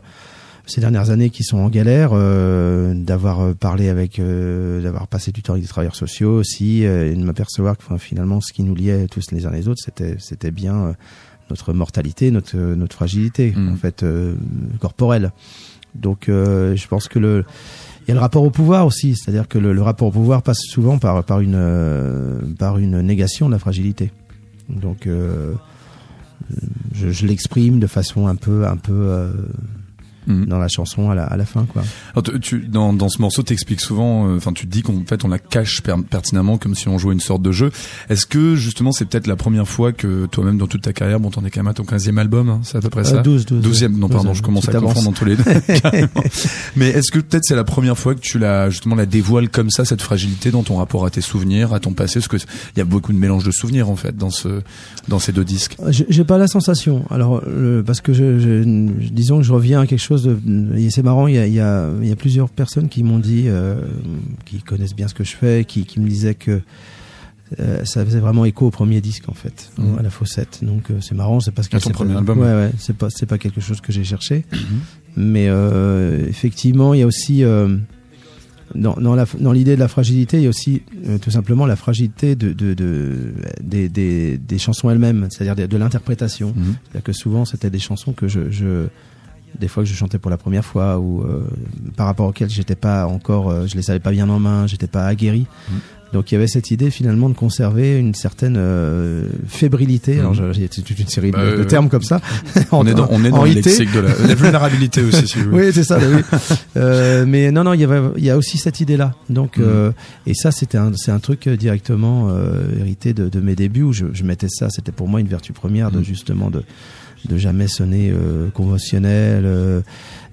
[SPEAKER 11] ces dernières années qui sont en galère, euh, d'avoir euh, parlé avec, euh, d'avoir passé du temps avec des travailleurs sociaux aussi, euh, et de m'apercevoir que enfin, finalement ce qui nous liait tous les uns les autres, c'était c'était bien euh, notre mortalité, notre notre fragilité
[SPEAKER 4] Mhm.
[SPEAKER 11] en fait euh, corporelle. Donc euh, je pense que le il y a le rapport au pouvoir aussi, c'est-à-dire que le, le rapport au pouvoir passe souvent par par une euh, par une négation de la fragilité. Donc euh, je, je l'exprime de façon un peu un peu euh,
[SPEAKER 4] Mhm.
[SPEAKER 11] dans la chanson à la, à la fin quoi.
[SPEAKER 4] Alors, tu, tu- dans, dans ce morceau, t'expliques souvent, euh, enfin, tu te dis qu'en fait, on la cache per- pertinemment comme si on jouait une sorte de jeu. Est-ce que justement, c'est peut-être la première fois que toi-même, dans toute ta carrière, bon, t'en es quand même à ton 15e album, hein, c'est à peu près ça
[SPEAKER 11] Euh, 12 12
[SPEAKER 4] 12e, non, pardon, je commence à confondre dans tous les deux. Mais est-ce que peut-être c'est la première fois que tu la, justement, la dévoiles comme ça, cette fragilité dans ton rapport à tes souvenirs, à ton passé? Parce que il y a beaucoup de mélange de souvenirs, en fait, dans ce, dans ces deux disques.
[SPEAKER 11] J'ai pas la sensation. Alors le- parce que je, je- disons que je reviens à quelque chose de et c'est marrant. Il y a, il y a il y a plusieurs personnes qui m'ont dit euh, qui connaissent bien ce que je fais, qui qui me disaient que euh, ça faisait vraiment écho au premier disque en fait,
[SPEAKER 4] Mhm.
[SPEAKER 11] à la Fossette. Donc euh, c'est marrant, c'est parce que c'est pas,
[SPEAKER 4] album.
[SPEAKER 11] Ouais ouais, c'est pas c'est pas quelque chose que j'ai cherché. Mais euh, effectivement, il y a aussi dans, dans, la, dans l'idée de la fragilité, il y a aussi tout simplement la fragilité de, de, de, des, des, des chansons elles-mêmes, c'est-à-dire de, de l'interprétation.
[SPEAKER 4] Mhm.
[SPEAKER 11] C'est-à-dire que souvent, c'était des chansons que je, je, des fois que je chantais pour la première fois ou euh, par rapport auxquels j'étais pas encore, euh, je les avais pas bien en main, j'étais pas aguerri.
[SPEAKER 4] Mhm.
[SPEAKER 11] Donc il y avait cette idée finalement de conserver une certaine euh, fébrilité. Alors
[SPEAKER 4] Mhm.
[SPEAKER 11] je- j'ai toute une série de,
[SPEAKER 4] Bah,
[SPEAKER 11] de
[SPEAKER 4] euh,
[SPEAKER 11] termes comme ça.
[SPEAKER 4] On est dans, on est dans de la, la vulnérabilité aussi, si vous voulez.
[SPEAKER 11] Oui, c'est ça. oui. Euh, mais non, non, il y avait, il y a aussi cette idée-là. Donc,
[SPEAKER 4] Mhm.
[SPEAKER 11] euh, et ça, c'était un, c'est un truc directement euh, hérité de, de mes débuts où je, je mettais ça. C'était pour moi une vertu première de
[SPEAKER 4] Mhm.
[SPEAKER 11] justement de de jamais sonner euh, conventionnel, euh,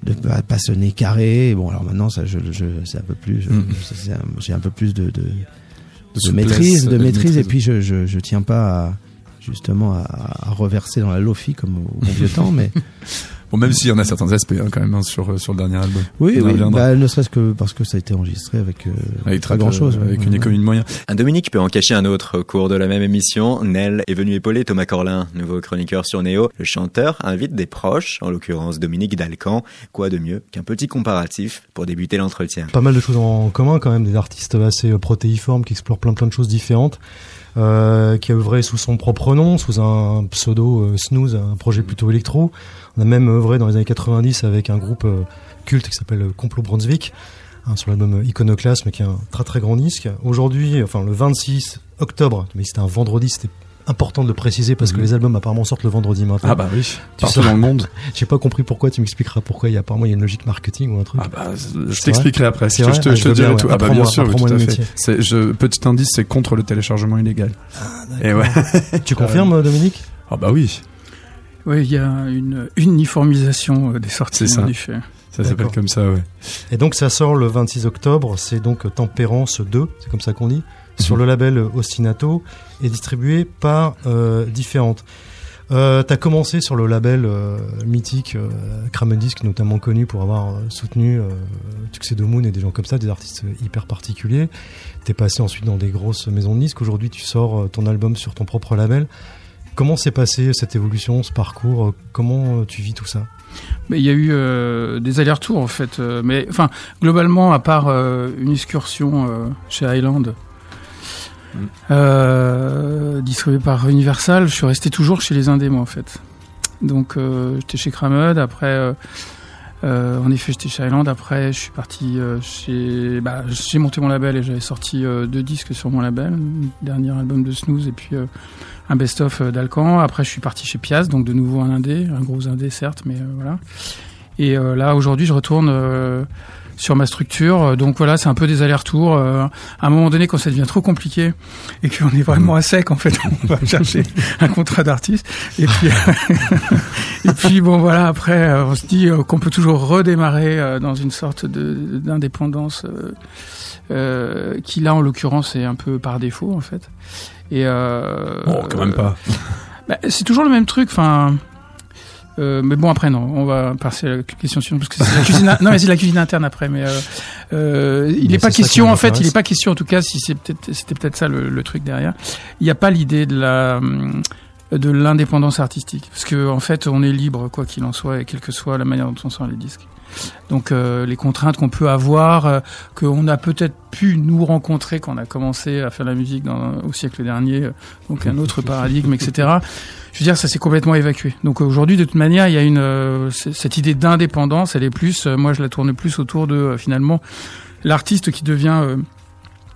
[SPEAKER 11] de pas, pas sonner carré. Bon, alors maintenant, ça, je, je, c'est un peu plus, un- j'ai un peu plus de, de, de maîtrise, de maîtrise, et puis je, je, je tiens pas à, justement à, à reverser dans la lofi comme au bon vieux temps, mais
[SPEAKER 4] Bon, même s'il y en a certains aspects hein, quand même hein, sur sur le dernier album.
[SPEAKER 11] oui, oui, bah, ne serait-ce que parce que ça a été enregistré avec, euh,
[SPEAKER 4] avec
[SPEAKER 11] pas grand chose,
[SPEAKER 4] avec une économie de moyens.
[SPEAKER 1] Un Dominique peut en cacher un autre. Au cours de la même émission, Nel est venu épauler Thomas Corlin, nouveau chroniqueur sur Néo. Le chanteur invite des proches, en l'occurrence Dominique Dalcan. Quoi de mieux qu'un petit comparatif pour débuter l'entretien?
[SPEAKER 12] Pas mal de choses en commun quand même, des artistes assez euh, protéiformes qui explorent plein plein de choses différentes, euh, qui a œuvré sous son propre nom, sous un pseudo euh, Snooze, un projet plutôt électro. On a même œuvré dans les années 90 avec un groupe euh, culte qui s'appelle euh, Complot Brunswick, hein, sur l'album euh, Iconoclasme, qui est un très très grand disque. Aujourd'hui, enfin le 26 octobre, mais c'était un vendredi, c'était important de le préciser parce que
[SPEAKER 4] Mhm.
[SPEAKER 12] les albums apparemment sortent le vendredi maintenant.
[SPEAKER 4] Ah bah oui,
[SPEAKER 12] Tu
[SPEAKER 4] partout dans le monde.
[SPEAKER 12] J'ai pas compris pourquoi, tu m'expliqueras pourquoi, il y a apparemment il y a une logique marketing ou un truc.
[SPEAKER 4] Ah bah, je t'expliquerai après.
[SPEAKER 12] C'est
[SPEAKER 4] Je, te,
[SPEAKER 12] Ah,
[SPEAKER 4] je te
[SPEAKER 12] bien,
[SPEAKER 4] dirai
[SPEAKER 12] ouais.
[SPEAKER 4] tout. Ah bah bien sûr, oui, tout à fait. C'est, je, petit indice, c'est contre le téléchargement illégal. Et ouais.
[SPEAKER 12] Tu confirmes, Dominique?
[SPEAKER 4] Ah bah oui,
[SPEAKER 13] Oui, il y a une uniformisation euh, des sorties,
[SPEAKER 4] C'est ça.
[SPEAKER 13] en effet.
[SPEAKER 4] ça s'appelle comme ça, ouais.
[SPEAKER 12] Et donc ça sort le 26 octobre, c'est donc Tempérance 2, c'est comme ça qu'on dit, sur
[SPEAKER 4] Mhm.
[SPEAKER 12] le label Ostinato et distribué par euh, Différentes. Euh, T'as commencé sur le label euh, mythique euh, Disc, notamment connu pour avoir soutenu euh, de Moon et des gens comme ça, des artistes hyper particuliers. T'es passé ensuite dans des grosses maisons de disques. Aujourd'hui, tu sors euh, ton album sur ton propre label. Comment s'est passé cette évolution, ce parcours? Comment euh, tu vis tout ça?
[SPEAKER 13] Mais il y a eu euh, des allers-retours en fait. euh, mais enfin, globalement, à part euh, une excursion euh, chez Highland,
[SPEAKER 4] Mm.
[SPEAKER 13] euh, distribuée par Universal, je suis resté toujours chez les indés moi en fait. Donc euh, j'étais chez Cramud, après euh, euh, en effet j'étais chez Highland, après je suis parti euh, chez... Bah, j'ai monté mon label et j'avais sorti euh, deux disques sur mon label, le dernier album de Snooze et puis euh, un best-of euh, d'Alcan. Après je suis parti chez Piaz, donc de nouveau un indé, un gros indé certes, mais euh, voilà. Et euh, là aujourd'hui je retourne sur ma structure, donc voilà c'est un peu des allers-retours. À un moment donné quand ça devient trop compliqué et qu'on est vraiment à sec en fait, on va chercher un contrat d'artiste. Et puis bon voilà après on se dit qu'on peut toujours redémarrer dans une sorte d'indépendance qui là en l'occurrence est un peu par défaut en fait. Et euh,
[SPEAKER 4] Oh, quand même pas.
[SPEAKER 13] bah, c'est toujours le même truc. Enfin, euh, mais bon après non, on va passer à la question suivante parce que c'est la cuisine. non mais c'est la cuisine interne après. Mais euh, euh, il n'est pas question en fait. Il n'est pas question en tout cas si c'est peut-être c'était peut-être ça le, le truc derrière. Il n'y a pas l'idée de la de l'indépendance artistique parce que en fait on est libre quoi qu'il en soit et quelle que soit la manière dont on sort les disques. Donc euh, les contraintes qu'on peut avoir, euh, qu'on a peut-être pu nous rencontrer quand on a commencé à faire la musique au siècle dernier, euh, donc un autre paradigme, etc. Je veux dire, ça s'est complètement évacué. Donc aujourd'hui, de toute manière, il y a euh, cette idée d'indépendance, elle est plus, euh, moi je la tourne plus autour de finalement l'artiste qui devient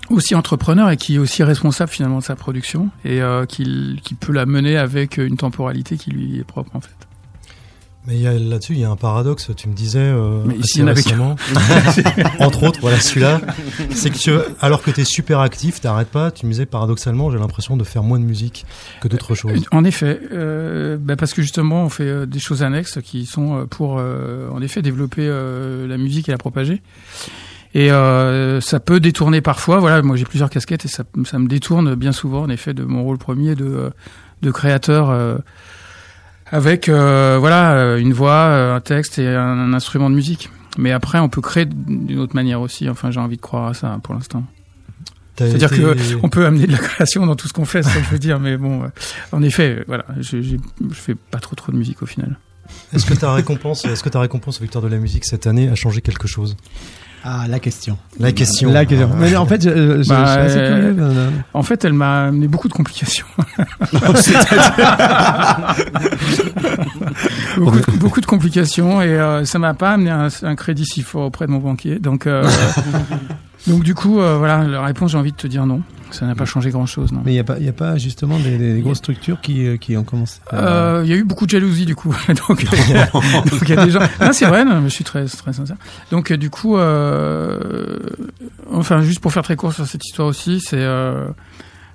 [SPEAKER 13] aussi entrepreneur et qui est aussi responsable finalement de sa production et qui peut la mener avec une temporalité qui lui est propre en fait.
[SPEAKER 12] Mais là-dessus, il y a un paradoxe. Tu me disais euh,
[SPEAKER 13] Mais ici,
[SPEAKER 12] assez récemment, entre autres, voilà celui-là, c'est que tu, alors que tu es super actif, t'arrêtes pas. Tu me disais paradoxalement, j'ai l'impression de faire moins de musique que d'autres choses.
[SPEAKER 13] En effet, euh, bah parce que justement, on fait euh, des choses annexes qui sont euh, pour, euh, en effet, développer euh, la musique et la propager. Et euh, ça peut détourner parfois. Voilà, moi j'ai plusieurs casquettes et ça, ça me détourne bien souvent, en effet, de mon rôle premier de, euh, de créateur. Avec euh, voilà euh, une voix, euh, un texte et un, un instrument de musique. Mais après, on peut créer d'une autre manière aussi. Enfin, j'ai envie de croire à ça pour l'instant. C'est-à-dire
[SPEAKER 12] été-
[SPEAKER 13] que on peut amener de la création dans tout ce qu'on fait, ça je veux dire. Mais bon, euh, en effet, voilà, je, j'ai- je fais pas trop trop de musique au final.
[SPEAKER 12] Est-ce que ta récompense, est-ce que ta récompense aux victoires de la musique cette année a changé quelque chose?
[SPEAKER 11] Ah, la question.
[SPEAKER 12] La question.
[SPEAKER 11] La question.
[SPEAKER 12] Ah.
[SPEAKER 11] Mais en fait, je, je- je
[SPEAKER 13] Bah,
[SPEAKER 11] suis assez
[SPEAKER 13] euh,
[SPEAKER 11] curieux. euh,
[SPEAKER 13] En fait, elle m'a amené beaucoup de complications. beaucoup, de, beaucoup de complications et euh, ça m'a pas amené un, un crédit si fort auprès de mon banquier. Donc, euh, donc du coup, euh, voilà, la réponse, j'ai envie de te dire non. Ça n'a pas changé grand-chose, non.
[SPEAKER 11] Mais il n'y a, pas- il y a pas justement des, des grosses structures qui, euh, qui ont commencé à...
[SPEAKER 13] Euh, Il y a eu beaucoup de jalousie du coup. donc, donc il y a des gens. Non, c'est vrai. non, je suis très très sincère. Donc euh, du coup, euh, enfin juste pour faire très court sur cette histoire aussi, c'est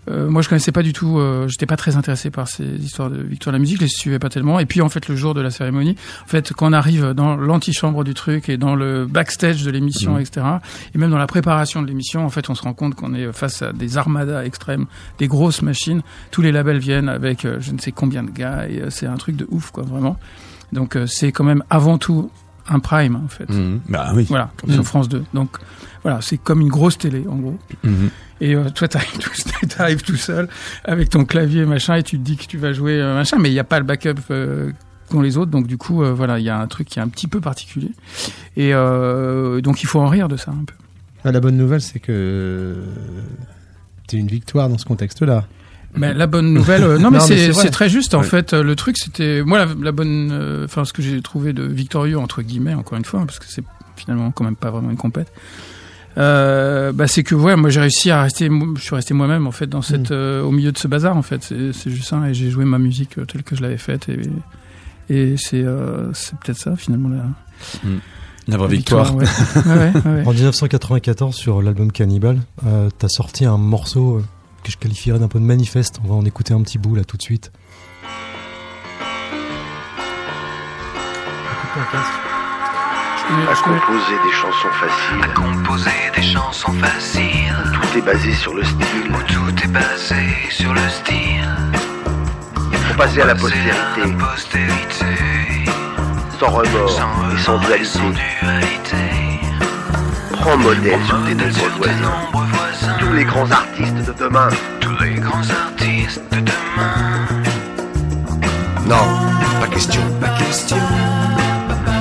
[SPEAKER 13] euh, moi je connaissais pas du tout. Euh, J'étais pas très intéressé par ces histoires de victoire de la musique. Je les suivais pas tellement. Et puis en fait le jour de la cérémonie, en fait quand on arrive dans l'antichambre du truc et dans le backstage de l'émission,
[SPEAKER 14] Mhm.
[SPEAKER 13] etc. Et même dans la préparation de l'émission, en fait on se rend compte qu'on est face à des armadas extrêmes, des grosses machines. Tous les labels viennent avec euh, je ne sais combien de gars et euh, c'est un truc de ouf quoi vraiment. Donc c'est quand même avant tout un prime en fait.
[SPEAKER 4] Mhm. Bah oui.
[SPEAKER 13] Voilà, comme sur France 2. Donc voilà, c'est comme une grosse télé en gros.
[SPEAKER 4] Mhm.
[SPEAKER 13] Et euh, toi, t'arrives tout, tout seul avec ton clavier machin et tu te dis que tu vas jouer euh, machin, mais il n'y a pas le backup euh, qu'ont les autres. Donc du coup, euh, voilà, il y a un truc qui est un petit peu particulier. Et donc il faut en rire de ça un peu.
[SPEAKER 11] Ah, la bonne nouvelle, c'est que c'est une victoire dans ce contexte-là.
[SPEAKER 13] Mais la bonne nouvelle, euh, non mais
[SPEAKER 11] Non, mais
[SPEAKER 13] c'est très juste en
[SPEAKER 11] Ouais.
[SPEAKER 13] fait. euh, Le truc c'était moi la, la bonne, euh, enfin ce que j'ai trouvé de victorieux entre guillemets encore une fois, hein, parce que c'est finalement quand même pas vraiment une compète. Euh, bah c'est que ouais, moi j'ai réussi à rester, je suis resté moi-même en fait dans cette, euh, au milieu de ce bazar en fait. C'est juste ça et j'ai joué ma musique euh, telle que je l'avais faite et et c'est euh, c'est peut-être ça finalement la.
[SPEAKER 4] La vraie victoire.
[SPEAKER 13] victoire, ouais. Ouais, ouais, ouais.
[SPEAKER 12] En 1994, sur l'album Cannibal, euh, t'as sorti un morceau que je qualifierais d'un peu de manifeste. On va en écouter un petit bout là tout de suite.
[SPEAKER 15] À composer des chansons faciles. À composer des chansons faciles. Tout est basé sur le style. tout est basé sur le style. Pour passer à la postérité. Sans remords et sans dualité. Prends modèle sur tes nombreux voisins. Tous les grands artistes de demain. Tous les grands artistes de demain. Non, pas question. Pas question.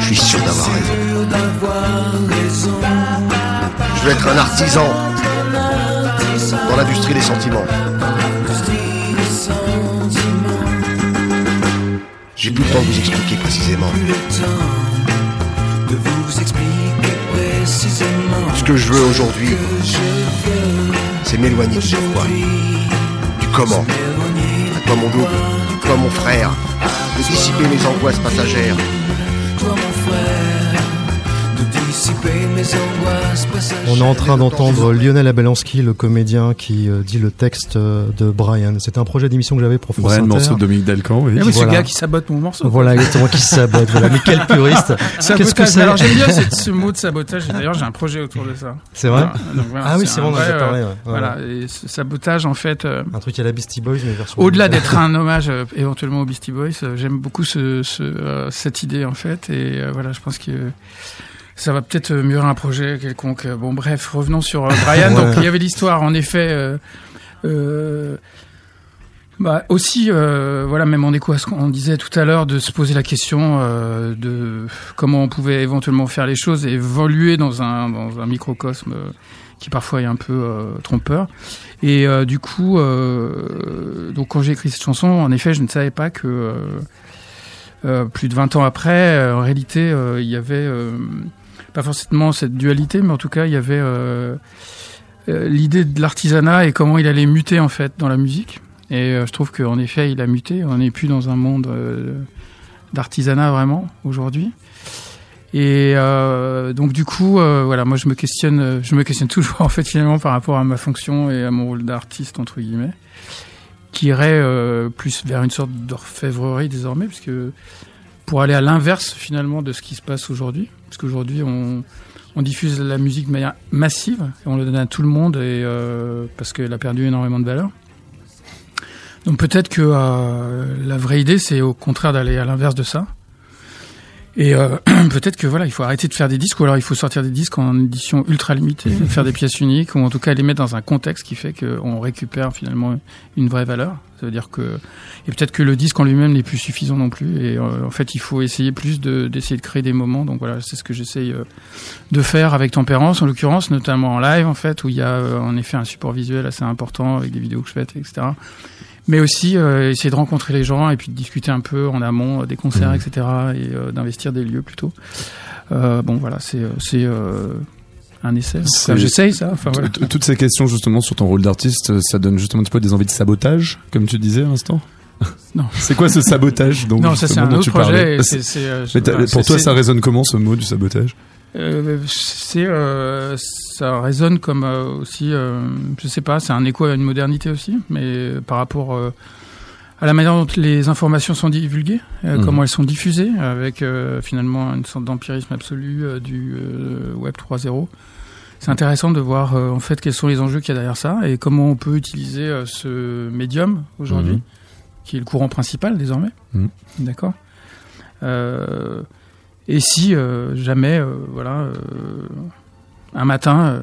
[SPEAKER 15] Je suis sûr d'avoir raison. Je veux être un artisan dans l'industrie des sentiments. J'ai plus le temps de vous expliquer précisément. Ce que je veux aujourd'hui, c'est m'éloigner du pourquoi, du comment. À toi mon double, toi mon frère, de dissiper mes angoisses passagères.
[SPEAKER 12] On est en train d'entendre Lionel Abelansky, le comédien qui euh, dit le texte euh, de Brian. C'était un projet d'émission que j'avais pour France
[SPEAKER 4] Brian,
[SPEAKER 12] Inter.
[SPEAKER 4] morceau de Dominique Dalcan, oui.
[SPEAKER 13] Ah oui, ce gars qui sabote mon morceau.
[SPEAKER 12] Voilà, exactement, qui sabote. Voilà, mais quel puriste. Qu'est-ce que c'est
[SPEAKER 13] Alors j'aime bien ce, ce mot de sabotage. D'ailleurs, j'ai un projet autour de ça.
[SPEAKER 12] C'est vrai
[SPEAKER 13] Voilà. Donc, voilà,
[SPEAKER 12] Ah oui,
[SPEAKER 13] c'est
[SPEAKER 12] vrai, on en a parlé,
[SPEAKER 13] euh,
[SPEAKER 12] ouais.
[SPEAKER 13] Voilà. Et ce sabotage, en fait. euh,
[SPEAKER 12] Un truc à la Beastie Boys, mais version.
[SPEAKER 13] Au-delà d'être un hommage euh, éventuellement aux Beastie Boys, euh, j'aime beaucoup ce, ce, euh, cette idée en fait, et euh, voilà, je pense que ça va peut-être euh, mûrir un projet quelconque. Euh, Bon, bref, revenons sur euh, Brian.
[SPEAKER 12] Ouais.
[SPEAKER 13] Donc, il y avait l'histoire, en effet. Euh, euh, bah, aussi, euh, voilà, même en écho à ce qu'on disait tout à l'heure, de se poser la question euh, de comment on pouvait éventuellement faire les choses et évoluer dans un, dans un microcosme qui parfois est un peu trompeur. Et euh, du coup, euh, donc quand j'ai écrit cette chanson, en effet, je ne savais pas que euh, euh, plus de 20 ans après, en réalité, il y avait euh, pas forcément cette dualité, mais en tout cas, il y avait euh, euh, l'idée de l'artisanat et comment il allait muter en fait dans la musique. Et euh, je trouve qu'en effet, il a muté. On n'est plus dans un monde d'artisanat vraiment aujourd'hui. Et donc du coup, voilà, moi je me questionne, je me questionne toujours en fait finalement par rapport à ma fonction et à mon rôle d'artiste entre guillemets, qui irait plus vers une sorte d'orfèvrerie désormais, puisque pour aller à l'inverse finalement de ce qui se passe aujourd'hui, parce qu'aujourd'hui on, diffuse la musique de manière massive et on le donne à tout le monde euh, parce qu'elle a perdu énormément de valeur. Donc peut-être que euh, la vraie idée c'est au contraire d'aller à l'inverse de ça. Et euh, peut-être que voilà, il faut arrêter de faire des disques, ou alors il faut sortir des disques en édition ultra limitée, faire des pièces uniques, ou en tout cas les mettre dans un contexte qui fait qu'on récupère finalement une vraie valeur. Ça veut dire que et peut-être que le disque en lui-même n'est plus suffisant non plus. Et euh, en fait, il faut essayer plus de d'essayer de créer des moments. Donc voilà, c'est ce que j'essaye euh, de faire avec Tempérance, en l'occurrence, notamment en live en fait, où il y a euh, en effet un support visuel assez important avec des vidéos que je fais, etc. Mais aussi euh, essayer de rencontrer les gens et puis de discuter un peu en amont euh, des concerts, etc. Et euh, d'investir des lieux plutôt. Bon voilà, c'est c'est un essai. J'essaye ça. Enfin voilà.
[SPEAKER 4] T- Toutes ces questions justement sur ton rôle d'artiste, ça donne justement un petit peu des envies de sabotage, comme tu disais à l'instant?
[SPEAKER 13] Non.
[SPEAKER 4] C'est quoi ce sabotage donc
[SPEAKER 13] Non, ça, c'est un autre projet,
[SPEAKER 4] Mais pour toi, ça résonne comment ce mot du sabotage?
[SPEAKER 13] Euh, c'est euh, ça résonne comme euh, aussi euh, je sais pas c'est un écho à une modernité aussi mais par rapport euh, à la manière dont les informations sont divulguées euh,
[SPEAKER 4] Mhm.
[SPEAKER 13] comment elles sont diffusées avec euh, finalement une sorte d'empirisme absolu euh, du web 3.0 c'est intéressant de voir en fait quels sont les enjeux qu'il y a derrière ça et comment on peut utiliser ce médium aujourd'hui
[SPEAKER 4] Mhm.
[SPEAKER 13] qui est le courant principal désormais
[SPEAKER 4] Mhm.
[SPEAKER 13] d'accord et si jamais, voilà, un matin, euh,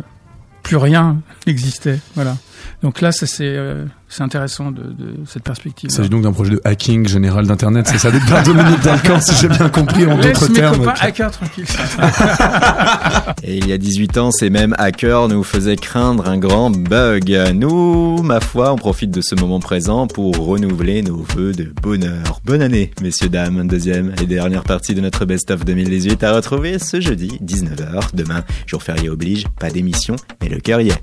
[SPEAKER 13] plus rien n'existait, voilà. Donc là, ça, c'est euh, intéressant de, de cette perspective.
[SPEAKER 4] Il s'agit donc d'un projet de hacking général d'internet, c'est ça par Dominique Dalcan, si j'ai bien compris en
[SPEAKER 13] Laisse
[SPEAKER 4] d'autres
[SPEAKER 13] mes
[SPEAKER 4] termes.
[SPEAKER 13] copains hackers tranquilles.
[SPEAKER 1] Et il y a 18 ans, ces mêmes hackers nous faisaient craindre un grand bug. Nous, ma foi, on profite de ce moment présent pour renouveler nos vœux de bonheur. Bonne année, messieurs, dames. Deuxième et dernière partie de notre best-of 2018 à retrouver ce jeudi, 19h. Demain, jour férié oblige, pas d'émission, mais le cœur y est.